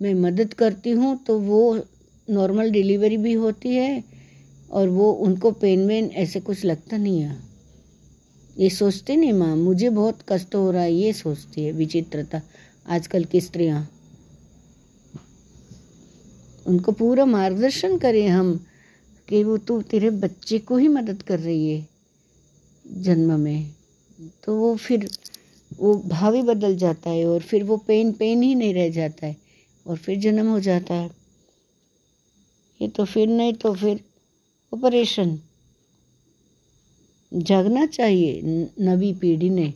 मैं मदद करती हूँ तो वो नॉर्मल डिलीवरी भी होती है और वो उनको पेन वेन ऐसे कुछ लगता नहीं है। ये सोचते नहीं माँ, मुझे बहुत कष्ट हो रहा है, ये सोचती है विचित्रता। आजकल की स्त्रियाँ। उनको पूरा मार्गदर्शन करें हम कि वो तू तेरे बच्चे को ही मदद कर रही है जन्म में। तो वो फिर, वो भाव ही बदल जाता है और फिर वो पेन पेन ही नहीं रह जाता है और फिर जन्म हो जाता है। ये तो फिर नहीं तो फिर ऑपरेशन जागना चाहिए नवी पीढ़ी ने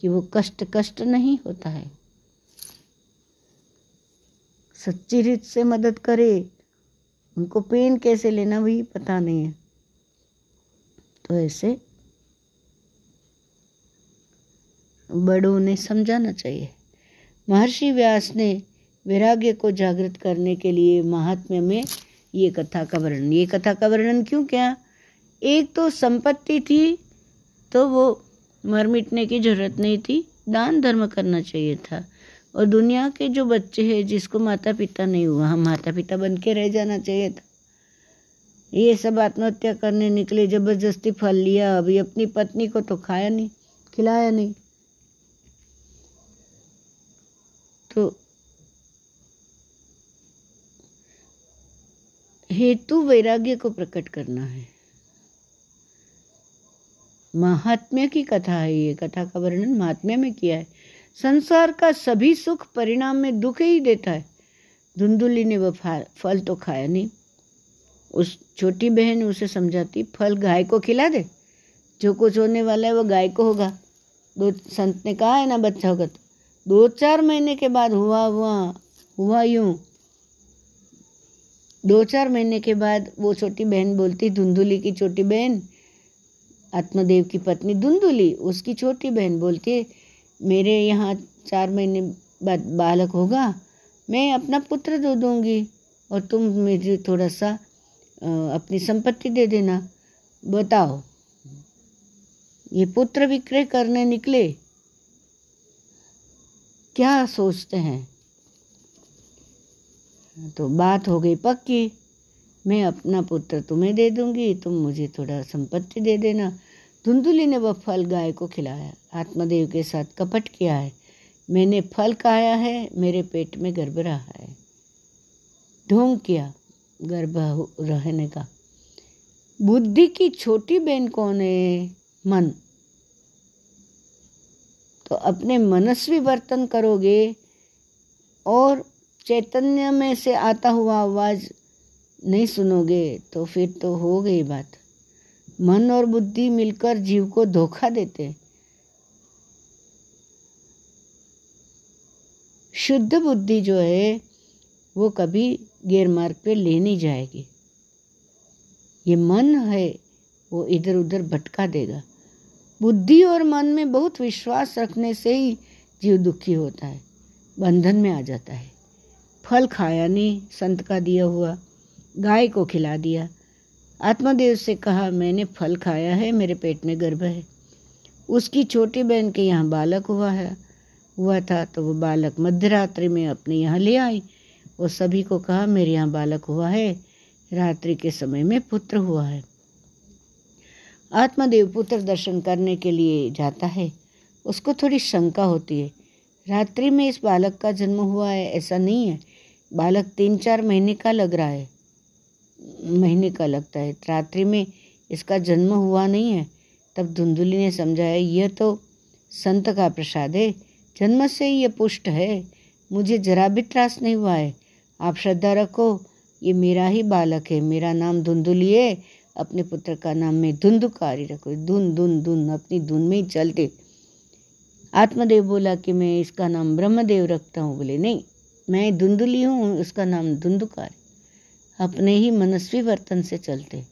कि वो कष्ट कष्ट नहीं होता है। सच्ची रीत से मदद करे, उनको पेन कैसे लेना भी पता नहीं है। तो ऐसे बड़ों ने समझाना चाहिए। महर्षि व्यास ने वैराग्य को जागृत करने के लिए महात्म्य में ये कथा का वर्णन। ये कथा का वर्णन क्यों क्या? एक तो संपत्ति थी तो वो मर मिटने की ज़रूरत नहीं थी। दान धर्म करना चाहिए था। और दुनिया के जो बच्चे हैं, जिसको माता पिता नहीं हुआ, हम माता पिता बन के रह जाना चाहिए था। ये सब आत्महत्या करने निकले, ज़बरदस्ती फल लिया, अभी अपनी पत्नी को तो खाया नहीं, खिलाया नहीं। तो हेतु वैराग्य को प्रकट करना है। महात्म्य की कथा है ये, कथा का वर्णन महात्म्य में किया है। संसार का सभी सुख परिणाम में दुख ही देता है। धुंधुली ने वह फल तो खाया नहीं। उस छोटी बहन उसे समझाती, फल गाय को खिला दे। जो कुछ होने वाला है वो गाय को होगा। दो संत ने कहा, है ना बच्चा होगा तो? दो चार महीने के बाद हुआ हुआ हुआ यूँ। दो चार महीने के बाद वो छोटी बहन बोलती, धुंधुली की छोटी बहन, आत्मदेव की पत्नी धुंधुली, उसकी छोटी बहन बोलती, मेरे यहाँ चार महीने बाद बालक होगा, मैं अपना पुत्र दे दूँगी और तुम मुझे थोड़ा सा अपनी संपत्ति दे देना। बताओ, ये पुत्र विक्रय करने निकले। क्या सोचते हैं? तो बात हो गई पक्की। मैं अपना पुत्र तुम्हें दे दूँगी, तुम मुझे थोड़ा संपत्ति दे देना। धुंधुली ने वह फल गाय को खिलाया। आत्मदेव के साथ कपट किया है। मैंने फल खाया है, मेरे पेट में गर्भ रहा है। ढोंग किया, गर्भ रहने का। बुद्धि की छोटी बहन कौन है? मन। अपने मनस्वी वर्तन करोगे और चैतन्य में से आता हुआ आवाज़ नहीं सुनोगे तो फिर तो हो गई बात। मन और बुद्धि मिलकर जीव को धोखा देते। शुद्ध बुद्धि जो है, वो कभी गैर मार्ग पे ले नहीं जाएगी। ये मन है, वो इधर उधर भटका देगा। बुद्धि और मन में बहुत विश्वास रखने से ही जीव दुखी होता है, बंधन में आ जाता है। फल खाया नहीं, संत का दिया हुआ, गाय को खिला दिया। आत्मदेव से कहा, मैंने फल खाया है, मेरे पेट में गर्भ है। उसकी छोटी बहन के यहाँ बालक हुआ है, हुआ था तो वो बालक मध्यरात्रि में अपने यहाँ ले आई। और सभी को कहा, मेरे यहाँ बालक हुआ है, रात्रि के समय में पुत्र हुआ है। आत्मदेव पुत्र दर्शन करने के लिए जाता है। उसको थोड़ी शंका होती है। रात्रि में इस बालक का जन्म हुआ है, ऐसा नहीं है। बालक तीन चार महीने का लग रहा है। महीने का लगता है। रात्रि में इसका जन्म हुआ नहीं है। तब धुंधुली ने समझाया, यह तो संत का प्रसाद है। जन्म से ही यह पुष्ट है। मुझे जरा भी त्रास नहीं हुआ है। आप श्रद्धा रखो। ये मेरा ही बालक है। मेरा नाम धुंधुली है। अपने पुत्र का नाम में धुंधुकारी रखो। धुन धुन धुन, अपनी धुन में ही चलते आत्मदेव बोला कि मैं इसका नाम ब्रह्मदेव रखता हूँ। बोले, नहीं, मैं धुंधुली हूँ, उसका नाम धुंधुकारी। अपने ही मनस्वी वर्तन से चलते।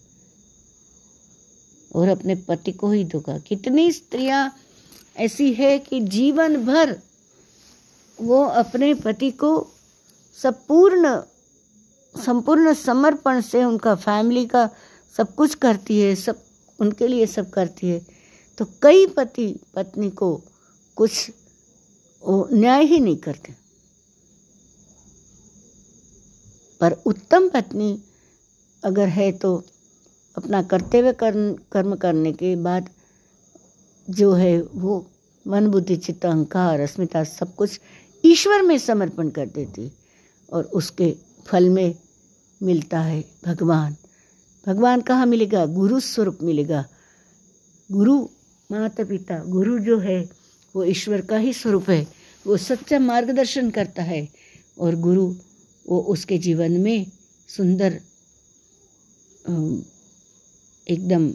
और अपने पति को ही धोखा। कितनी स्त्रियाँ ऐसी है कि जीवन भर वो अपने पति को संपूर्ण संपूर्ण समर्पण से उनका फैमिली का सब कुछ करती है, सब उनके लिए सब करती है। तो कई पति, पत्नी को कुछ न्याय ही नहीं करते। पर उत्तम पत्नी अगर है तो अपना कर्तव्य कर्म कर्म करने के बाद जो है वो मन, बुद्धि, चित्त, अहंकार, अस्मिता सब कुछ ईश्वर में समर्पण कर देती और उसके फल में मिलता है भगवान। भगवान कहाँ मिलेगा? गुरु स्वरूप मिलेगा। गुरु माता पिता, गुरु जो है, वो ईश्वर का ही स्वरूप है। वो सच्चा मार्गदर्शन करता है और गुरु, वो उसके जीवन में सुंदर एकदम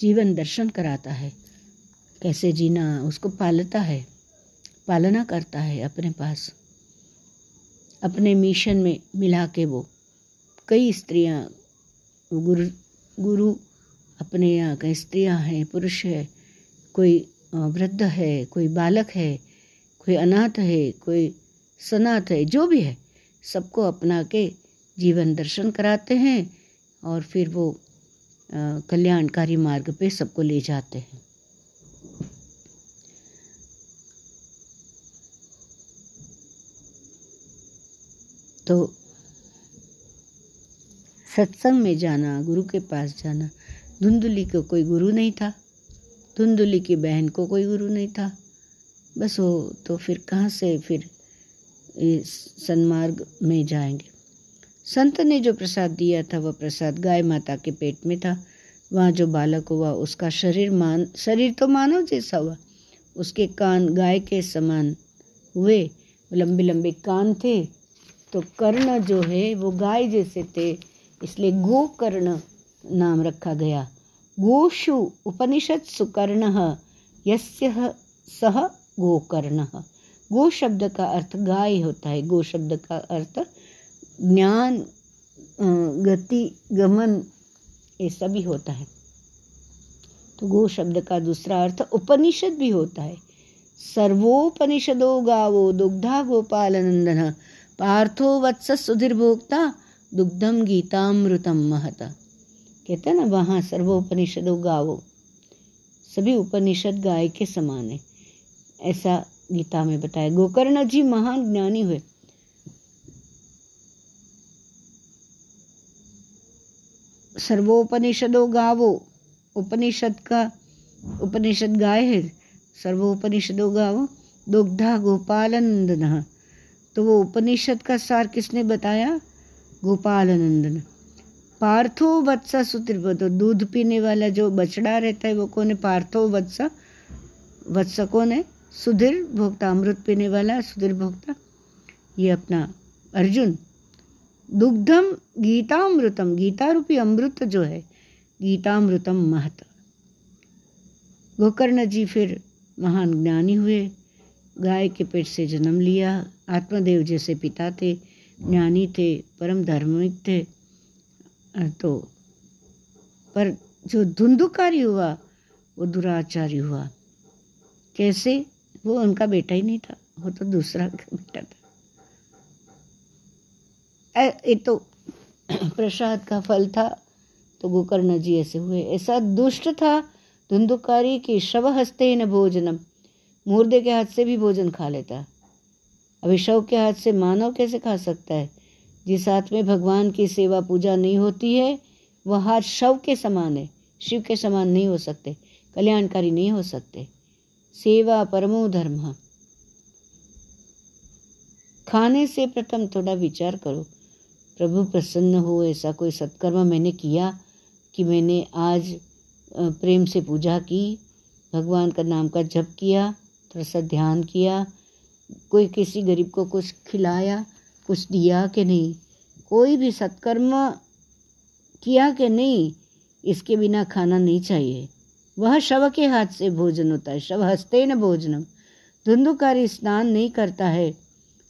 जीवन दर्शन कराता है। कैसे जीना? उसको पालता है, पालना करता है अपने पास। अपने मिशन में मिला के वो कई स्त्रियाँ गुरु गुरु अपने यहाँ कई स्त्रियाँ हैं, पुरुष है, कोई वृद्ध है, कोई बालक है, कोई अनाथ है, कोई सनाथ है, जो भी है, सबको अपना के जीवन दर्शन कराते हैं और फिर वो कल्याणकारी मार्ग पे सबको ले जाते हैं। तो सत्संग में जाना, गुरु के पास जाना। धुंधुली को कोई गुरु नहीं था। धुंधुली की बहन को कोई गुरु नहीं था। बस वो तो फिर कहाँ से फिर सन्मार्ग में जाएँगे? संत ने जो प्रसाद दिया था, वह प्रसाद गाय माता के पेट में था। वहाँ जो बालक हुआ, उसका शरीर मान, शरीर तो मानव जैसा हुआ। उसके कान गाय के समान हुए लंबे लंबे कान थे। तो कर्ण जो है, वो गाय जैसे थे। इसलिए गोकर्ण नाम रखा गया। गोशु उपनिषद सुकर्ण यस्य सह गोकर्ण गो शब्द का अर्थ गाय होता है। गो शब्द का अर्थ ज्ञान गति, गमन, ये सभी होता है। तो गो शब्द का दूसरा अर्थ उपनिषद भी होता है। सर्वोपनिषदो गावो दुग्धा गोपाल नंदन पार्थो वत्स सुधीर भोक्ता दुग्धम गीतामृतम महता। कहते हैं ना, वहाँ सर्वोपनिषदों गावो, सभी उपनिषद गाय के समान है। ऐसा गीता में बताया। गोकर्ण जी महान ज्ञानी हुए। सर्वोपनिषदों गावो, उपनिषद का, उपनिषद गाय है, सर्वोपनिषदों गावो, दुग्धा गोपालनंदन। तो वो उपनिषद का सार किसने बताया? गोपालानंदन। पार्थो वत्सा सुत्र तो दूध पीने वाला जो बछड़ा रहता है, वो कौन है? पार्थो वत्सा वत्सा कौन है? सुधीर भोक्ता, अमृत पीने वाला सुधीर भोक्ता। ये अपना अर्जुन। दुग्धम गीतामृतम। गीता रूपी अमृत जो है, गीतामृतम महत। गोकर्ण जी फिर महान ज्ञानी हुए। गाय के पेट से जन्म लिया। आत्मदेव जैसे पिता थे। ज्ञानी थे, परम धार्मिक थे। तो पर जो धुंधुकारी हुआ, वो दुराचारी हुआ। कैसे? वो उनका बेटा ही नहीं था, वो तो दूसरा बेटा था। ये तो प्रसाद का फल था तो गोकर्ण जी ऐसे हुए। ऐसा दुष्ट था, धुंधुकारी की शव हस्ते न भोजनम, मुर्दे के हाथ से भी भोजन खा लेता। अभी शव के हाथ से मानव कैसे खा सकता है? जिस हाथ में भगवान की सेवा पूजा नहीं होती है, वह हाथ शव के समान है। शिव के समान नहीं हो सकते, कल्याणकारी नहीं हो सकते। सेवा परमो धर्म। खाने से प्रथम थोड़ा विचार करो। प्रभु प्रसन्न हो, ऐसा कोई सत्कर्म मैंने किया कि मैंने आज प्रेम से पूजा की, भगवान का नाम का जप किया, थोड़ा सा ध्यान किया कोई किसी गरीब को कुछ खिलाया, कुछ दिया कि नहीं? कोई भी सत्कर्म किया कि नहीं, इसके बिना खाना नहीं चाहिए। वह शव के हाथ से भोजन होता है। शव हँसते न भोजनम। धुंधुकारी स्नान नहीं करता है।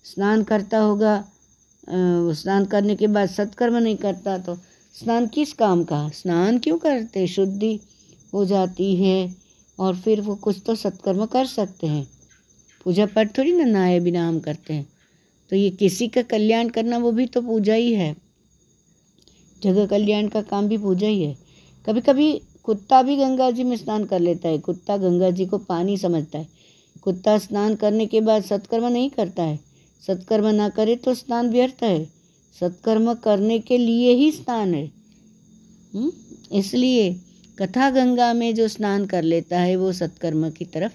स्नान करता होगा स्नान करने के बाद सत्कर्म नहीं करता तो स्नान किस काम का? स्नान क्यों करते? शुद्धि हो जाती है और फिर वो कुछ तो सत्कर्म कर सकते हैं। पूजा पाठ थोड़ी ना नहाए बिना हम करते हैं। तो ये किसी का कल्याण करना वो भी तो पूजा ही है। जगह कल्याण का काम भी पूजा ही है। कभी कभी कुत्ता भी गंगा जी में स्नान कर लेता है। कुत्ता गंगा जी को पानी समझता है। कुत्ता स्नान करने के बाद सत्कर्म नहीं करता है। सत्कर्म ना करे तो स्नान व्यर्थ है। सत्कर्म करने के लिए ही स्नान है। हम्म? इसलिए कथा गंगा में जो स्नान कर लेता है वो सत्कर्म की तरफ़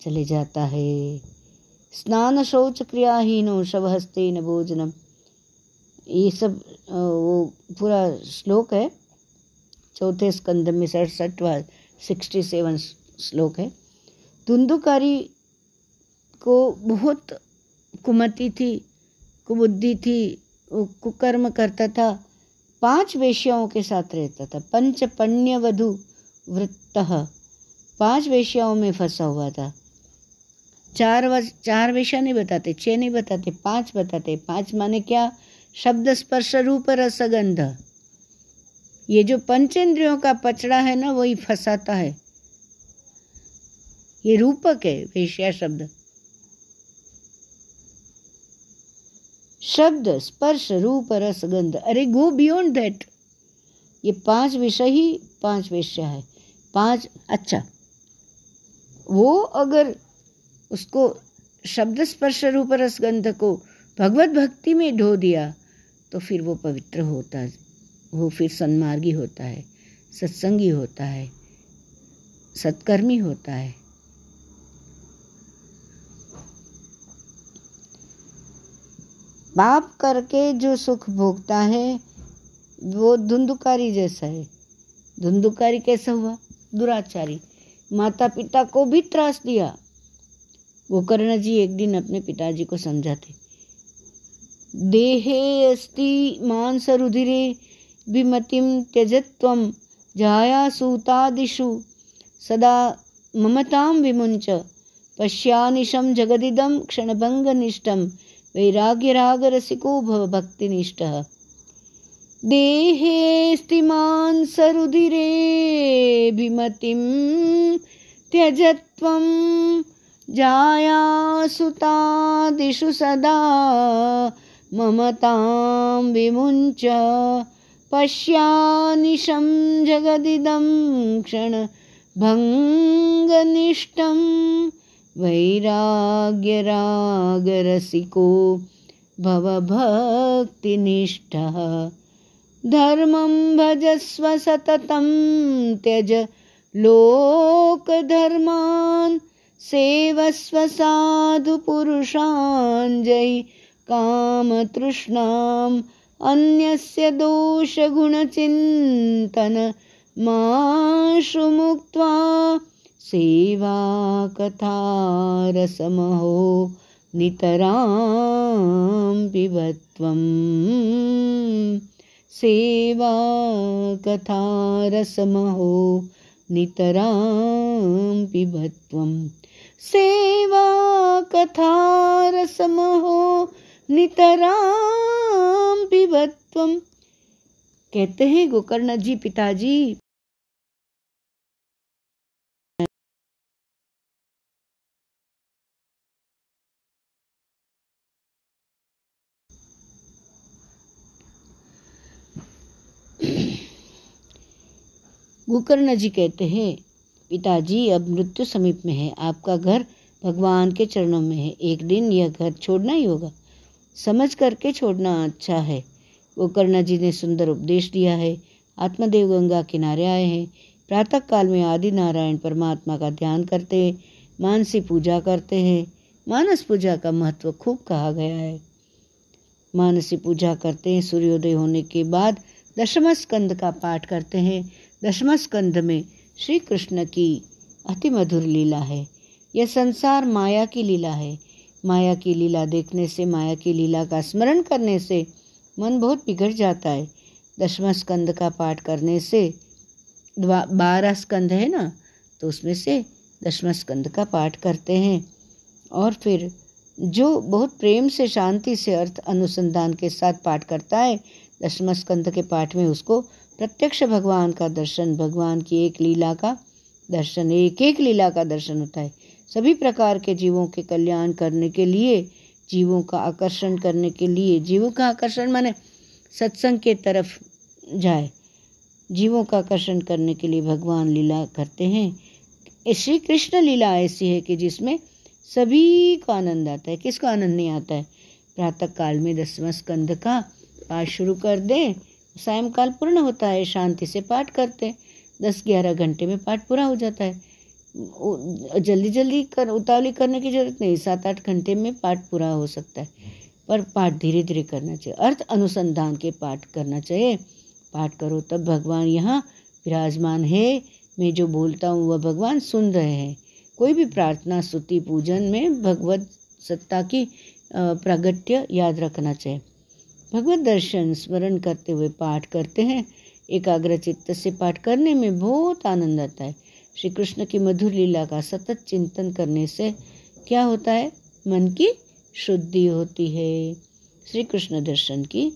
चले जाता है। स्नान शौच क्रियाहीनो शवहस्ते न भोजनम। ये सब वो पूरा श्लोक है। चौथे स्कंद में सड़सठवा सिक्सटी सेवन श्लोक है। धुंधुकारी को बहुत कुमति थी, कुबुद्धि थी, वो कुकर्म करता था। पाँच वेश्याओं के साथ रहता था। पंच पण्य वधु वृत्त पाँच वेश्याओं में फंसा हुआ था। चार वज, चार विषय नहीं बताते, छह नहीं बताते, पाँच बताते। पाँच माने क्या? शब्द स्पर्श रूप रसगंध ये जो पंचेंद्रियों का पचड़ा है ना, वही फंसाता है। ये रूपक है वेश्या शब्द। शब्द स्पर्श रूप रस गंध। अरे गो बियॉन्ड दैट ये पाँच विषय ही पाँच विषय है। पाँच अच्छा। वो अगर उसको शब्द स्पर्श रूप रसगंध को भगवत भक्ति में ढो दिया तो फिर वो पवित्र होता है वो फिर सन्मार्गी होता है, सत्संगी होता है, सत्कर्मी होता है। पाप करके जो सुख भोगता है, वो धुंधुकारी जैसा है। धुंधुकारी कैसा हुआ? दुराचारी। माता पिता को भी त्रास दिया। गोकर्ण जी एक दिन अपने पिताजी को समझाते देहे अस्ति मांस रुधिरे विमतिं त्यजत्वं जायासूतादिषु। सदा ममतां विमुञ्च पश्यानिशं जगदिदं क्षणभङ्गनिष्ठं वैराग्यरागरसिको भव भक्तिनिष्ठः देहेऽस्तिमान् सरुधिरे विमतिं त्यजत्वं जायासुतादिषु सदा ममतां विमुञ्च पश्यानिशं जगदिदं क्षणभङ्गनिष्ठं वैराग्यरागरसिको भवभक्तिनिष्ठः। धर्मं भजस्व सततं त्यज लोकधर्मान् सेवस्व साधुपुरुषान् जयि कामतृष्णाम् अन्यस्य दोषगुणचिन्तन माशु मुक्त्वा सेवाकथारसमहो नितरां पिबत्वम् सेवाकथारसमहो नितरां पिबत्वं सेवाकथारसमहो नितराम पिबत्वम। कहते हैं गोकर्ण जी पिताजी गोकर्ण जी कहते हैं पिताजी अब मृत्यु समीप में है। आपका घर भगवान के चरणों में है। एक दिन यह घर छोड़ना ही होगा। समझ करके छोड़ना अच्छा है। गोकर्ण जी ने सुंदर उपदेश दिया है। आत्मदेव गंगा किनारे आए हैं। प्रातः काल में आदि नारायण परमात्मा का ध्यान करते मानसी पूजा करते हैं। मानस पूजा का महत्व खूब कहा गया है। मानसी पूजा करते हैं। सूर्योदय होने के बाद दशम स्कंद का पाठ करते हैं। दशम स्कंद में श्री कृष्ण की अति मधुर लीला है। यह संसार माया की लीला है। माया की लीला देखने से, माया की लीला का स्मरण करने से मन बहुत बिगड़ जाता है। दसवा स्कंद का पाठ करने से बारह स्कंद है ना? तो उसमें से दसवा स्कंद का पाठ करते हैं। और फिर जो बहुत प्रेम से, शांति से, अर्थ अनुसंधान के साथ पाठ करता है दसम स्कंद के पाठ में उसको प्रत्यक्ष भगवान का दर्शन, भगवान की एक लीला का दर्शन एक एक लीला का दर्शन होता है। सभी प्रकार के जीवों के कल्याण करने के लिए, जीवों का आकर्षण करने के लिए, जीवों का आकर्षण माने सत्संग के तरफ़ जाए। जीवों का आकर्षण करने के लिए भगवान लीला करते हैं। श्री कृष्ण लीला ऐसी है कि जिसमें सभी को आनंद आता है। किसको आनंद नहीं आता है? प्रातः काल में दसवां स्कंद का पाठ शुरू कर दें सायंकाल पूर्ण होता है, शांति से पाठ करते हैं। दस ग्यारह घंटे में पाठ पूरा हो जाता है। जल्दी जल्दी कर, उतावली करने की ज़रूरत नहीं सात आठ घंटे में पाठ पूरा हो सकता है। पर पाठ धीरे धीरे करना चाहिए। अर्थ अनुसंधान के पाठ करना चाहिए। पाठ करो तब भगवान यहाँ विराजमान है। मैं जो बोलता हूँ, वह भगवान सुन रहे हैं। कोई भी प्रार्थना, स्तुति, पूजन में भगवत सत्ता की प्रागट्य याद रखना चाहिए। भगवत दर्शन स्मरण करते हुए पाठ करते हैं। एकाग्र चित्त से पाठ करने में बहुत आनंद आता है। श्री कृष्ण की मधुर लीला का सतत चिंतन करने से क्या होता है? मन की शुद्धि होती है। श्री कृष्ण दर्शन की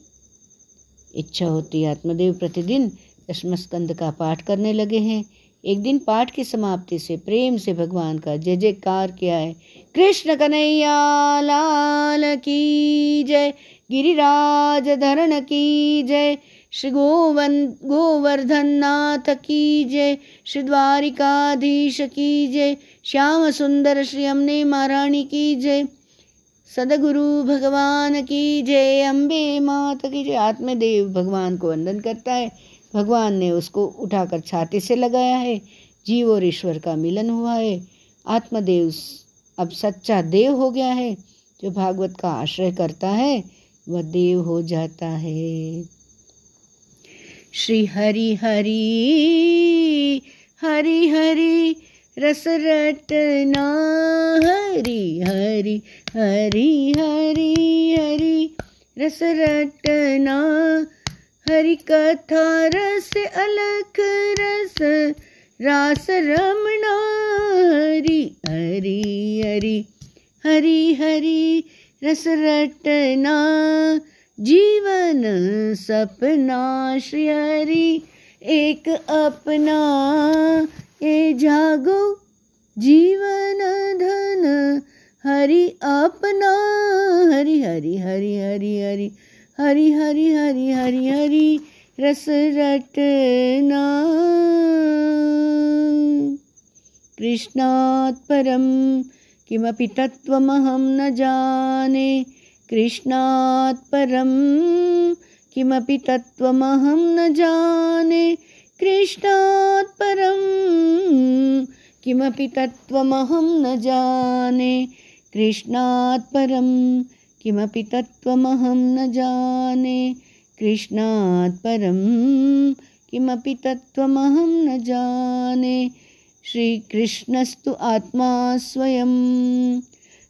इच्छा होती है। आत्मदेव प्रतिदिन दशम स्कंद का पाठ करने लगे हैं। एक दिन पाठ की समाप्ति से प्रेम से भगवान का जय जयकार किया है। कृष्ण कन्हैया, लाल की जय, गिरिराज धरण की जय, श्री गोवन, गोवर्धन नाथ की जय, श्री द्वारिकाधीश की जय, श्याम सुंदर श्री अमने महारानी की जय, सदगुरु भगवान की जय, अम्बे मात की जय। आत्मदेव भगवान को वंदन करता है। भगवान ने उसको उठाकर छाती से लगाया है। जीव और ईश्वर का मिलन हुआ है। आत्मदेव अब सच्चा देव हो गया है। जो भागवत का आश्रय करता है, वह देव हो जाता है। श्री हरि हरि हरि हरि रस रटना हरि हरि हरि हरि हरि। रस रटना हरि कथा रस अलख रस, रास रमणा हरि हरि हरि हरि हरि, रस रटना, जीवन सपना श्री हरि। एक अपना, ए जागो, जीवन धन। हरि अपना, हरि हरि हरि हरि हरि। हरि हरि हरि हरि हरि, रस रटना कृष्णात् परं किमपि तत्त्वमहं न जाने। कृष्णात् परं किमपि तत्त्वमहं न जाने। कृष्णात् परं किमपि तत्त्वमहं न जाने। कृष्णात् किमपि तत्त्वमहं न जाने। कृष्णात् परं किमपि तत्त्वमहं न जाने। श्रीकृष्णस्तु आत्मा स्वयं।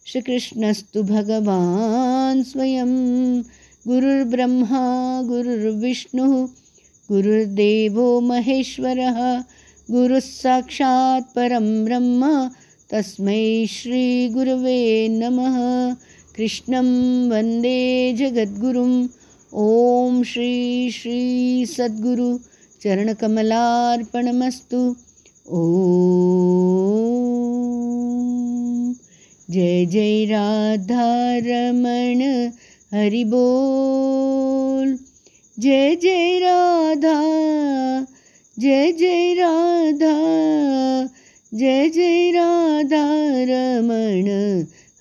श्रीकृष्णस्तु भगवान् स्वयं। गुरुर्ब्रह्मा, गुरुर्विष्णुः, गुरुर्देवो महेश्वरः। गुरुः साक्षात् परं ब्रह्म, तस्मै श्रीगुरवे नमः। कृष्णं वंदे जगद्गुरुम् ॐ श्री श्री सद्गुरु चरणकमलार्पणमस्तु। ॐ जय जय राधारमण हरिबोल जय जय राधा, जय जय राधा, जय जय राधा रमण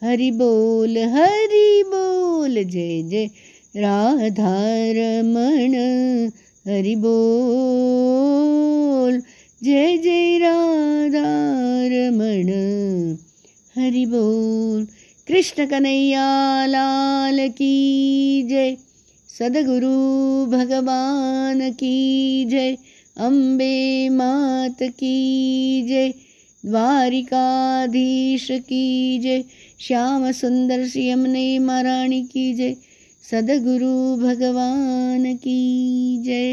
हरि बोल हरि बोल, जय जय। राधा रमण, हरि बोल। जय जय राधा रमण, हरि बोल। कृष्ण कन्हैया लाल की जय। सदगुरु भगवान की जय। अम्बे मात की जय। द्वारिकाधीश की जय। श्याम सुंदर श्री यमुने महारानी की जय। सदगुरु भगवान की जय।